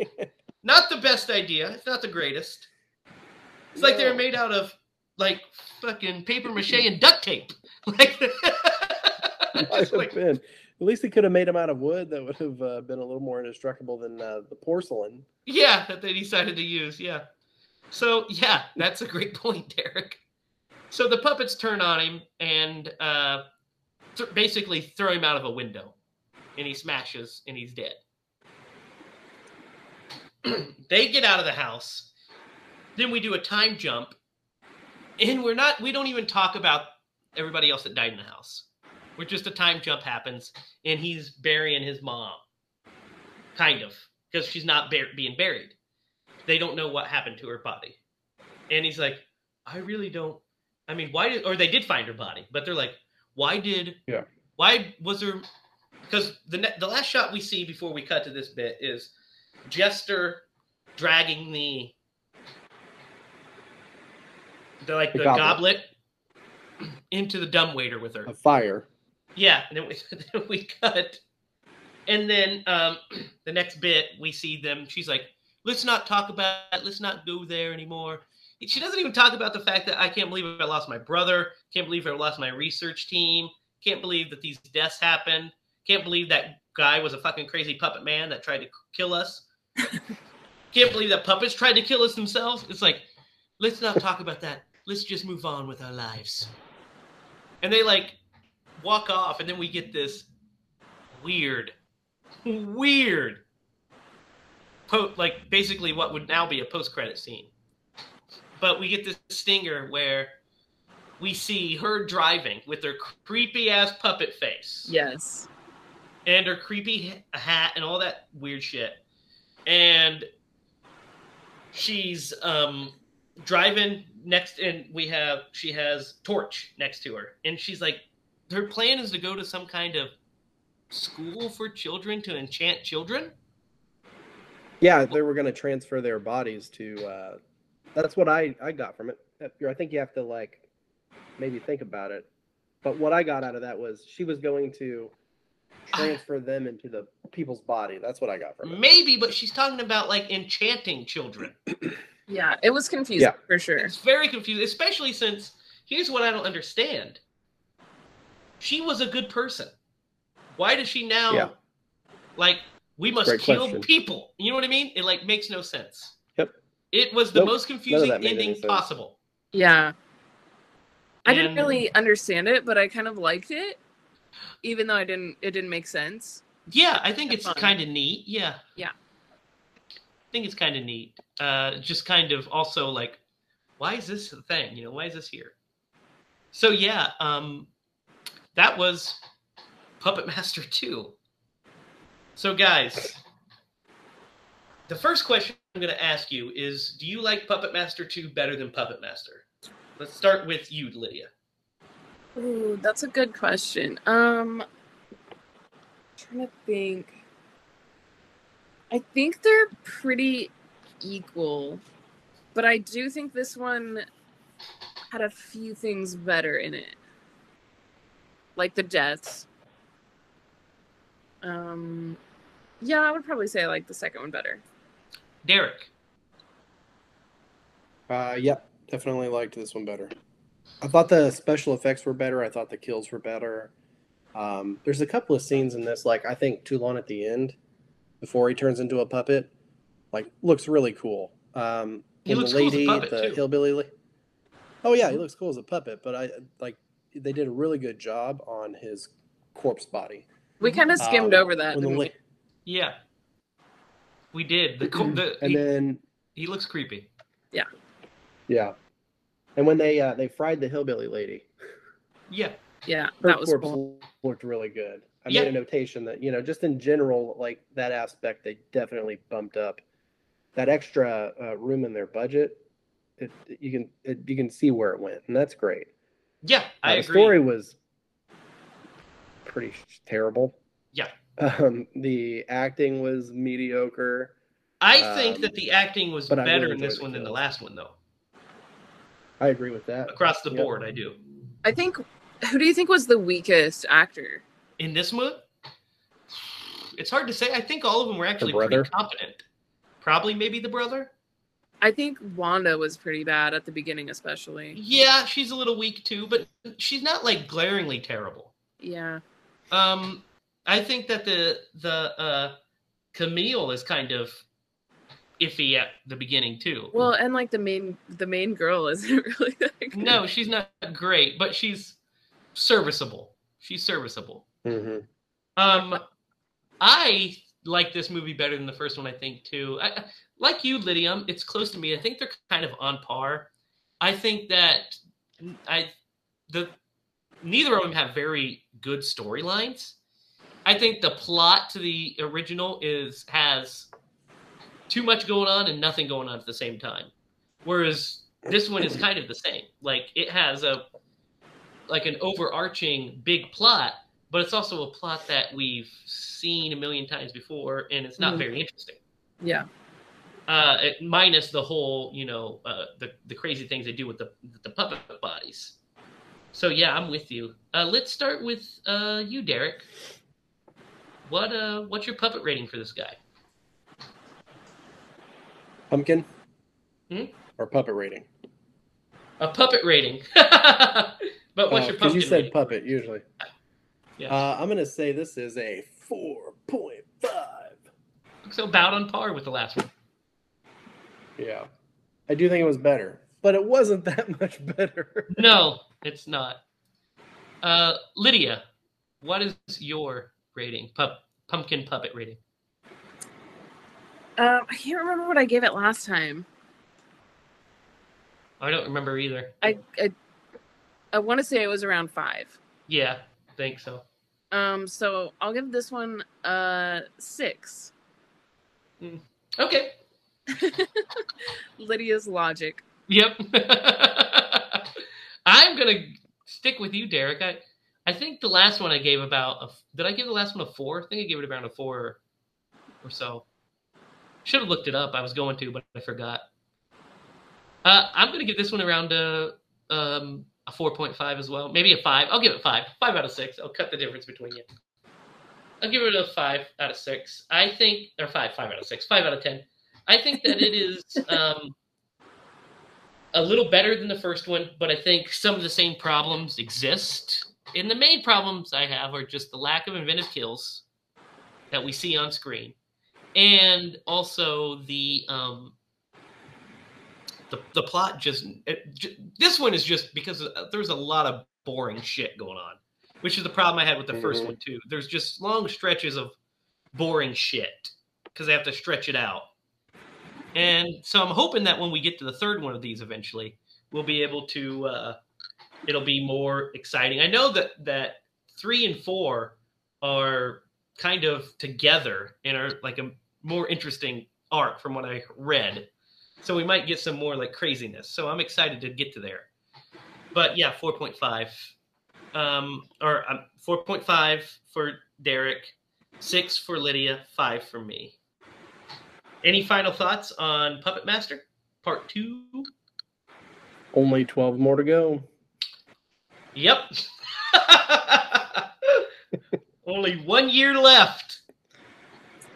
Not the best idea. It's not the greatest. It's like they're made out of like fucking paper mache and duct tape. <laughs> Like, Might just have like- been. At least he could have made them out of wood. That would have uh, been a little more indestructible than uh, the porcelain. yeah, that they decided to use. Yeah. So yeah, that's a great <laughs> point, Derek. So the puppets turn on him and uh, th- basically throw him out of a window, and he smashes and he's dead. <clears throat> they get out of the house. Then we do a time jump, and we're not. We don't even talk about everybody else that died in the house. We're just a time jump happens, and he's burying his mom, kind of, because she's not bur- being buried. They don't know what happened to her body, and he's like, "I really don't." I mean, why did? Or they did find her body, but they're like, "Why did? Yeah. Why was there?" Because the ne- the last shot we see before we cut to this bit is Jester dragging the the like The the, goblet. goblet. into the dumbwaiter with her. A fire. Yeah, and then we, <laughs> then we cut, and then um, <clears throat> the next bit we see them. She's like, "Let's not talk about. it. Let's not go there anymore." She doesn't even talk about the fact that I can't believe I lost my brother. Can't believe I lost my research team. Can't believe that these deaths happened. Can't believe that guy was a fucking crazy puppet man that tried to kill us. <laughs> can't believe that puppets tried to kill us themselves. It's like, let's not talk about that. Let's just move on with our lives. And they like walk off, and then we get this weird, weird, po- like basically what would now be a post-credit scene. But we get this stinger where we see her driving with her creepy ass puppet face Yes. and her creepy hat and all that weird shit. And she's um driving next and we have she has torch next to her and she's like her plan is to go to some kind of school for children to enchant children Yeah, they were going to transfer their bodies to. Uh, that's what I I got from it. I think you have to like maybe think about it. But what I got out of that was she was going to transfer them into the people's body. That's what I got from it. maybe but she's talking about like enchanting children <clears throat> Yeah. It was confusing Yeah. for sure. It's very confusing, especially since here's what I don't understand. She was a good person. Why does she now Yeah. like we must Great kill question. people? You know what I mean? It like makes no sense. Yep. It was the Nope. most confusing that made any ending possible. Yeah. I didn't really understand it, but I kind of liked it, even though I didn't. It didn't make sense. Yeah, I think Have it's kind of neat. Yeah. Yeah. I think it's kind of neat. Uh, just kind of also like, why is this a thing? You know, why is this here? So yeah, um, that was Puppet <laughs> Master 2. So guys, the first question I'm going to ask you is do you like Puppet Master 2 better than Puppet Master? Let's start with you, Lydia. Ooh, that's a good question. Um, trying to think. I think they're pretty equal, but I do think this one had a few things better in it, like the deaths. Um, yeah, I would probably say I like the second one better. Derek. Uh, yep, definitely liked this one better. I thought the special effects were better. I thought the kills were better. Um, there's a couple of scenes in this, like I think Toulon at the end, before he turns into a puppet, like looks really cool. Um, He looks the cool as a lady, puppet, the too. Hillbilly. la- Oh yeah, he looks cool as a puppet, but I like they did a really good job on his corpse body. We kind of skimmed Um, over that. when the la- we? Yeah. We did. The, co- the and he, then he looks creepy. yeah, Yeah. and when they uh, they fried the hillbilly lady, Yeah. Yeah, her that was corpse cool. looked really good. I Yeah. made a notation that you know, just in general, like that aspect, they definitely bumped up that extra uh, room in their budget. It, you can it, you can see where it went, and that's great. Yeah, Uh, I the agree. story was pretty terrible. Yeah. Um, the acting was mediocre. I think um, that the acting was better really in this one than the last one, though. I agree with that. Across the Yep. board, I do. I think. Who do you think was the weakest actor? In this one, it's hard to say. I think all of them were actually pretty competent. Probably maybe the brother. I think Wanda was pretty bad at the beginning, especially. Yeah, she's a little weak too, but she's not like glaringly terrible. Yeah. Um, I think that the the uh, Camille is kind of iffy at the beginning too. Well, and like the main the main girl isn't <laughs> really that good. no, she's not great, but she's serviceable. She's serviceable. hmm Um, I like this movie better than the first one. I think too. I, I- like you, Lydia, it's close to me. I think they're kind of on par. I think that I the neither of them have very good storylines. I think the plot to the original is has too much going on and nothing going on at the same time. Whereas this one is kind of the same. Like it has a like an overarching big plot, but it's also a plot that we've seen a million times before and it's not Mhm. very interesting. Yeah. Uh, it, minus the whole, you know, uh, the the crazy things they do with the the puppet bodies. So yeah, I'm with you. Uh, let's start with uh, you, Derek. What uh, what's your puppet rating for this guy? Pumpkin Hmm? or puppet rating? A puppet rating. <laughs> but what's your Because pumpkin you said rating? puppet usually. Yeah. Uh, I'm gonna say this is a four point five. so about on par with the last one. Yeah, I do think it was better, but it wasn't <laughs> that much better. No, it's not. Uh, Lydia, what is your rating? Pup, pumpkin puppet rating. Um, I can't remember what I gave it last time. I don't remember either. I I, I want to say it was around five. Yeah, I think so. Um, so I'll give this one uh six. Okay. <laughs> Lydia's logic. Yep. <laughs> I'm gonna stick with you, Derek. I, I think the last one I gave about a. Did I give the last one a four? I think I gave it around a four or so. Should have looked it up. I was going to, but I forgot. Uh, I'm gonna give this one around a um a four point five as well. Maybe a five. I'll give it five. Five out of six. I'll cut the difference between you. I'll give it a five out of six. I think, or five, five out of six, five out of ten. I think that it is <laughs> um, a little better than the first one, but I think some of the same problems exist. And the main problems I have are just the lack of inventive kills that we see on screen, and also the um, the the plot. Just it, ju- this one is just because there's a lot of boring shit going on, which is the problem I had with the first Mhm. one too. There's just long stretches of boring shit because they have to stretch it out. And so I'm hoping that when we get to the third one of these eventually, we'll be able to. Uh, it'll be more exciting. I know that that three and four are kind of together and are like a more interesting arc from what I read. So we might get some more like craziness. So I'm excited to get to there. But yeah, 4.5. Um, or um, 4.5 for Derek, six for Lydia, five for me. Any final thoughts on Puppet Master Part Two? Only 12 more to go. Yep. <laughs> Only one year left.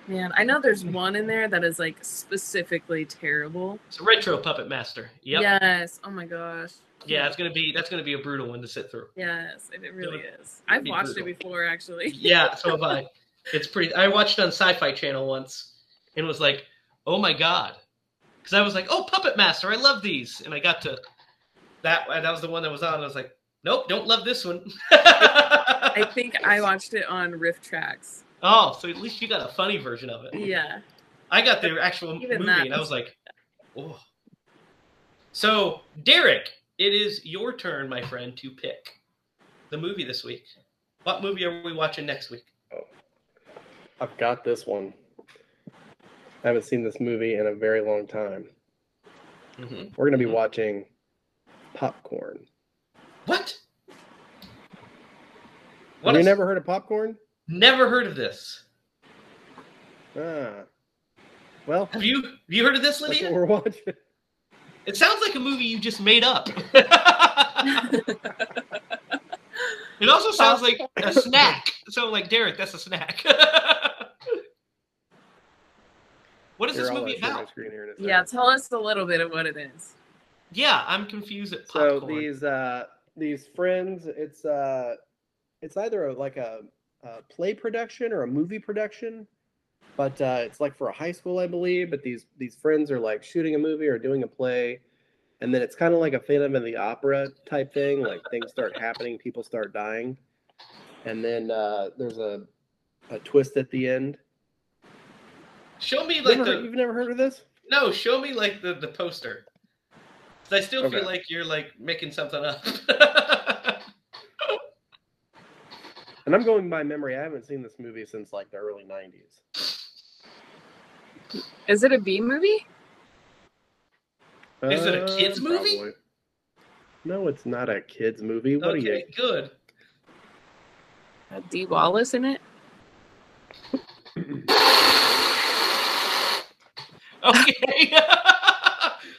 Man, I know there's one in there that is like specifically terrible. It's a retro Puppet Master. Yep. Yes. Oh my gosh. Yeah, it's gonna be that's gonna be a brutal one to sit through. Yes, it, really is. I've be watched brutal. it before actually. Yeah, so <laughs> have I. It's pretty. I watched on Sci-Fi Channel once and was like, "Oh my god," because I was like, "Oh, Puppet Master, I love these," and I got to that. That was the one that was on. I was like, "Nope, don't love this one." I <laughs> think I watched it on RiffTrax. oh, so at least you got a funny version of it. Yeah. I got the actual Even movie, that and I was- was like, "Oh." So, Derek, it is your turn, my friend, to pick the movie this week. What movie are we watching next week? I've got this one. I haven't seen this movie in a very long time. Mm-hmm. We're going to be Mhm. watching Popcorn. What? What Have you never heard of Popcorn? Never heard of this. Ah. Well, Have you have you heard of this, that's what Lydia? we're watching. It sounds like a movie you just made up. <laughs> it also sounds like a snack. So like Derek, that's a snack. <laughs> what is Here, this I'll movie let you share my about? screen here in a Yeah, tell us a little bit of what it is. Yeah, I'm confused at popcorn. So these uh these friends, it's uh it's either a, like a, a play production or a movie production, but uh, it's like for a high school, I believe. But these these friends are like shooting a movie or doing a play, and then it's kind of like a Phantom of the Opera type thing. Like things start happening, people start dying, and then uh, there's a a twist at the end. show me like Never- the you've never heard of this? no. Show me like the the poster. 'Cause I still feel like you're like making something up. <laughs> And I'm going by memory. I haven't seen this movie since like the early '90s. Is it a B movie? Is it a kids' Uh, movie? probably. No, it's not a kids movie. What are you? good. Had Dee Wallace in it? <laughs> Okay. <laughs>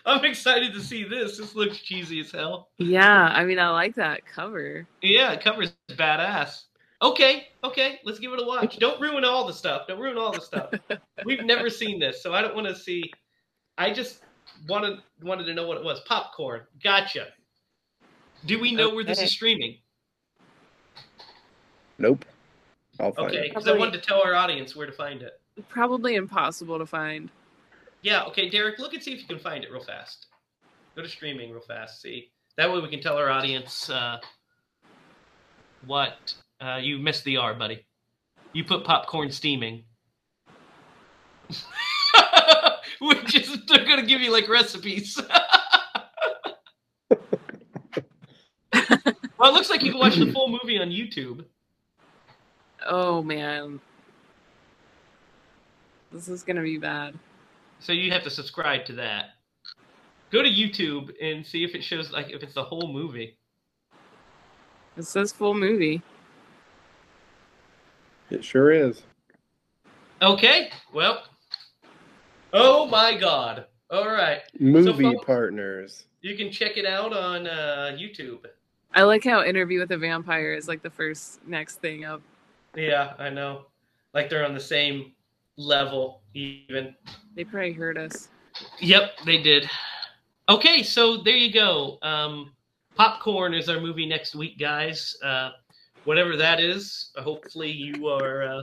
<laughs> I'm excited to see this. This looks cheesy as hell. Yeah, I mean I like that cover. Yeah, it covers badass. Okay, okay, let's give it a watch. Don't ruin all the stuff. Don't ruin all the stuff. <laughs> We've never seen this, so I don't want to see. I just wanted wanted to know what it was. Popcorn. Gotcha. Do we know where this is streaming? Nope. I'll find Okay, because I wanted to tell our audience where to find it. Probably impossible to find. Yeah, okay, Derek, look and see if you can find it real fast. Go to streaming real fast. See, that way we can tell our audience uh, what uh, you missed the R, buddy. You put popcorn steaming, <laughs> which is they're gonna give you like recipes. <laughs> well, it looks like you can watch the full movie on YouTube. Oh man. This is gonna be bad. So you have to subscribe to that. Go to YouTube and see if it shows like if it's the whole movie. It says full movie. It sure is. Okay, well. Oh my god. All right. Movie folks- partners. You can check it out on uh, YouTube. I like how Interview with a Vampire is like the first next thing up. Yeah, I know. Like they're on the same level, even. They probably heard us. Yep, they did. Okay, so there you go. Um, Popcorn is our movie next week, guys. Uh, whatever that is, hopefully you are uh,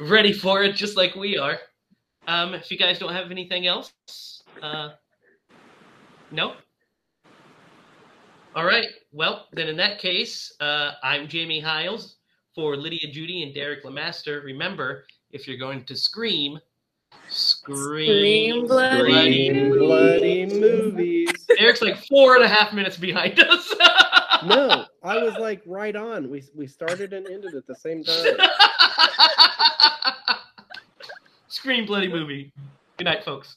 ready for it, just like we are. Um, if you guys don't have anything else, uh, no. All right. Well, then in that case, uh, I'm Jamie Hiles for Lydia Judy and Derek Lamaster. Remember, if you're going to scream, scream, Scream bloody Green bloody movies. Eric's like four and a half minutes behind us. No, I was like right on. We we started and ended at the same time. <laughs> Scream bloody movie. Good night, folks.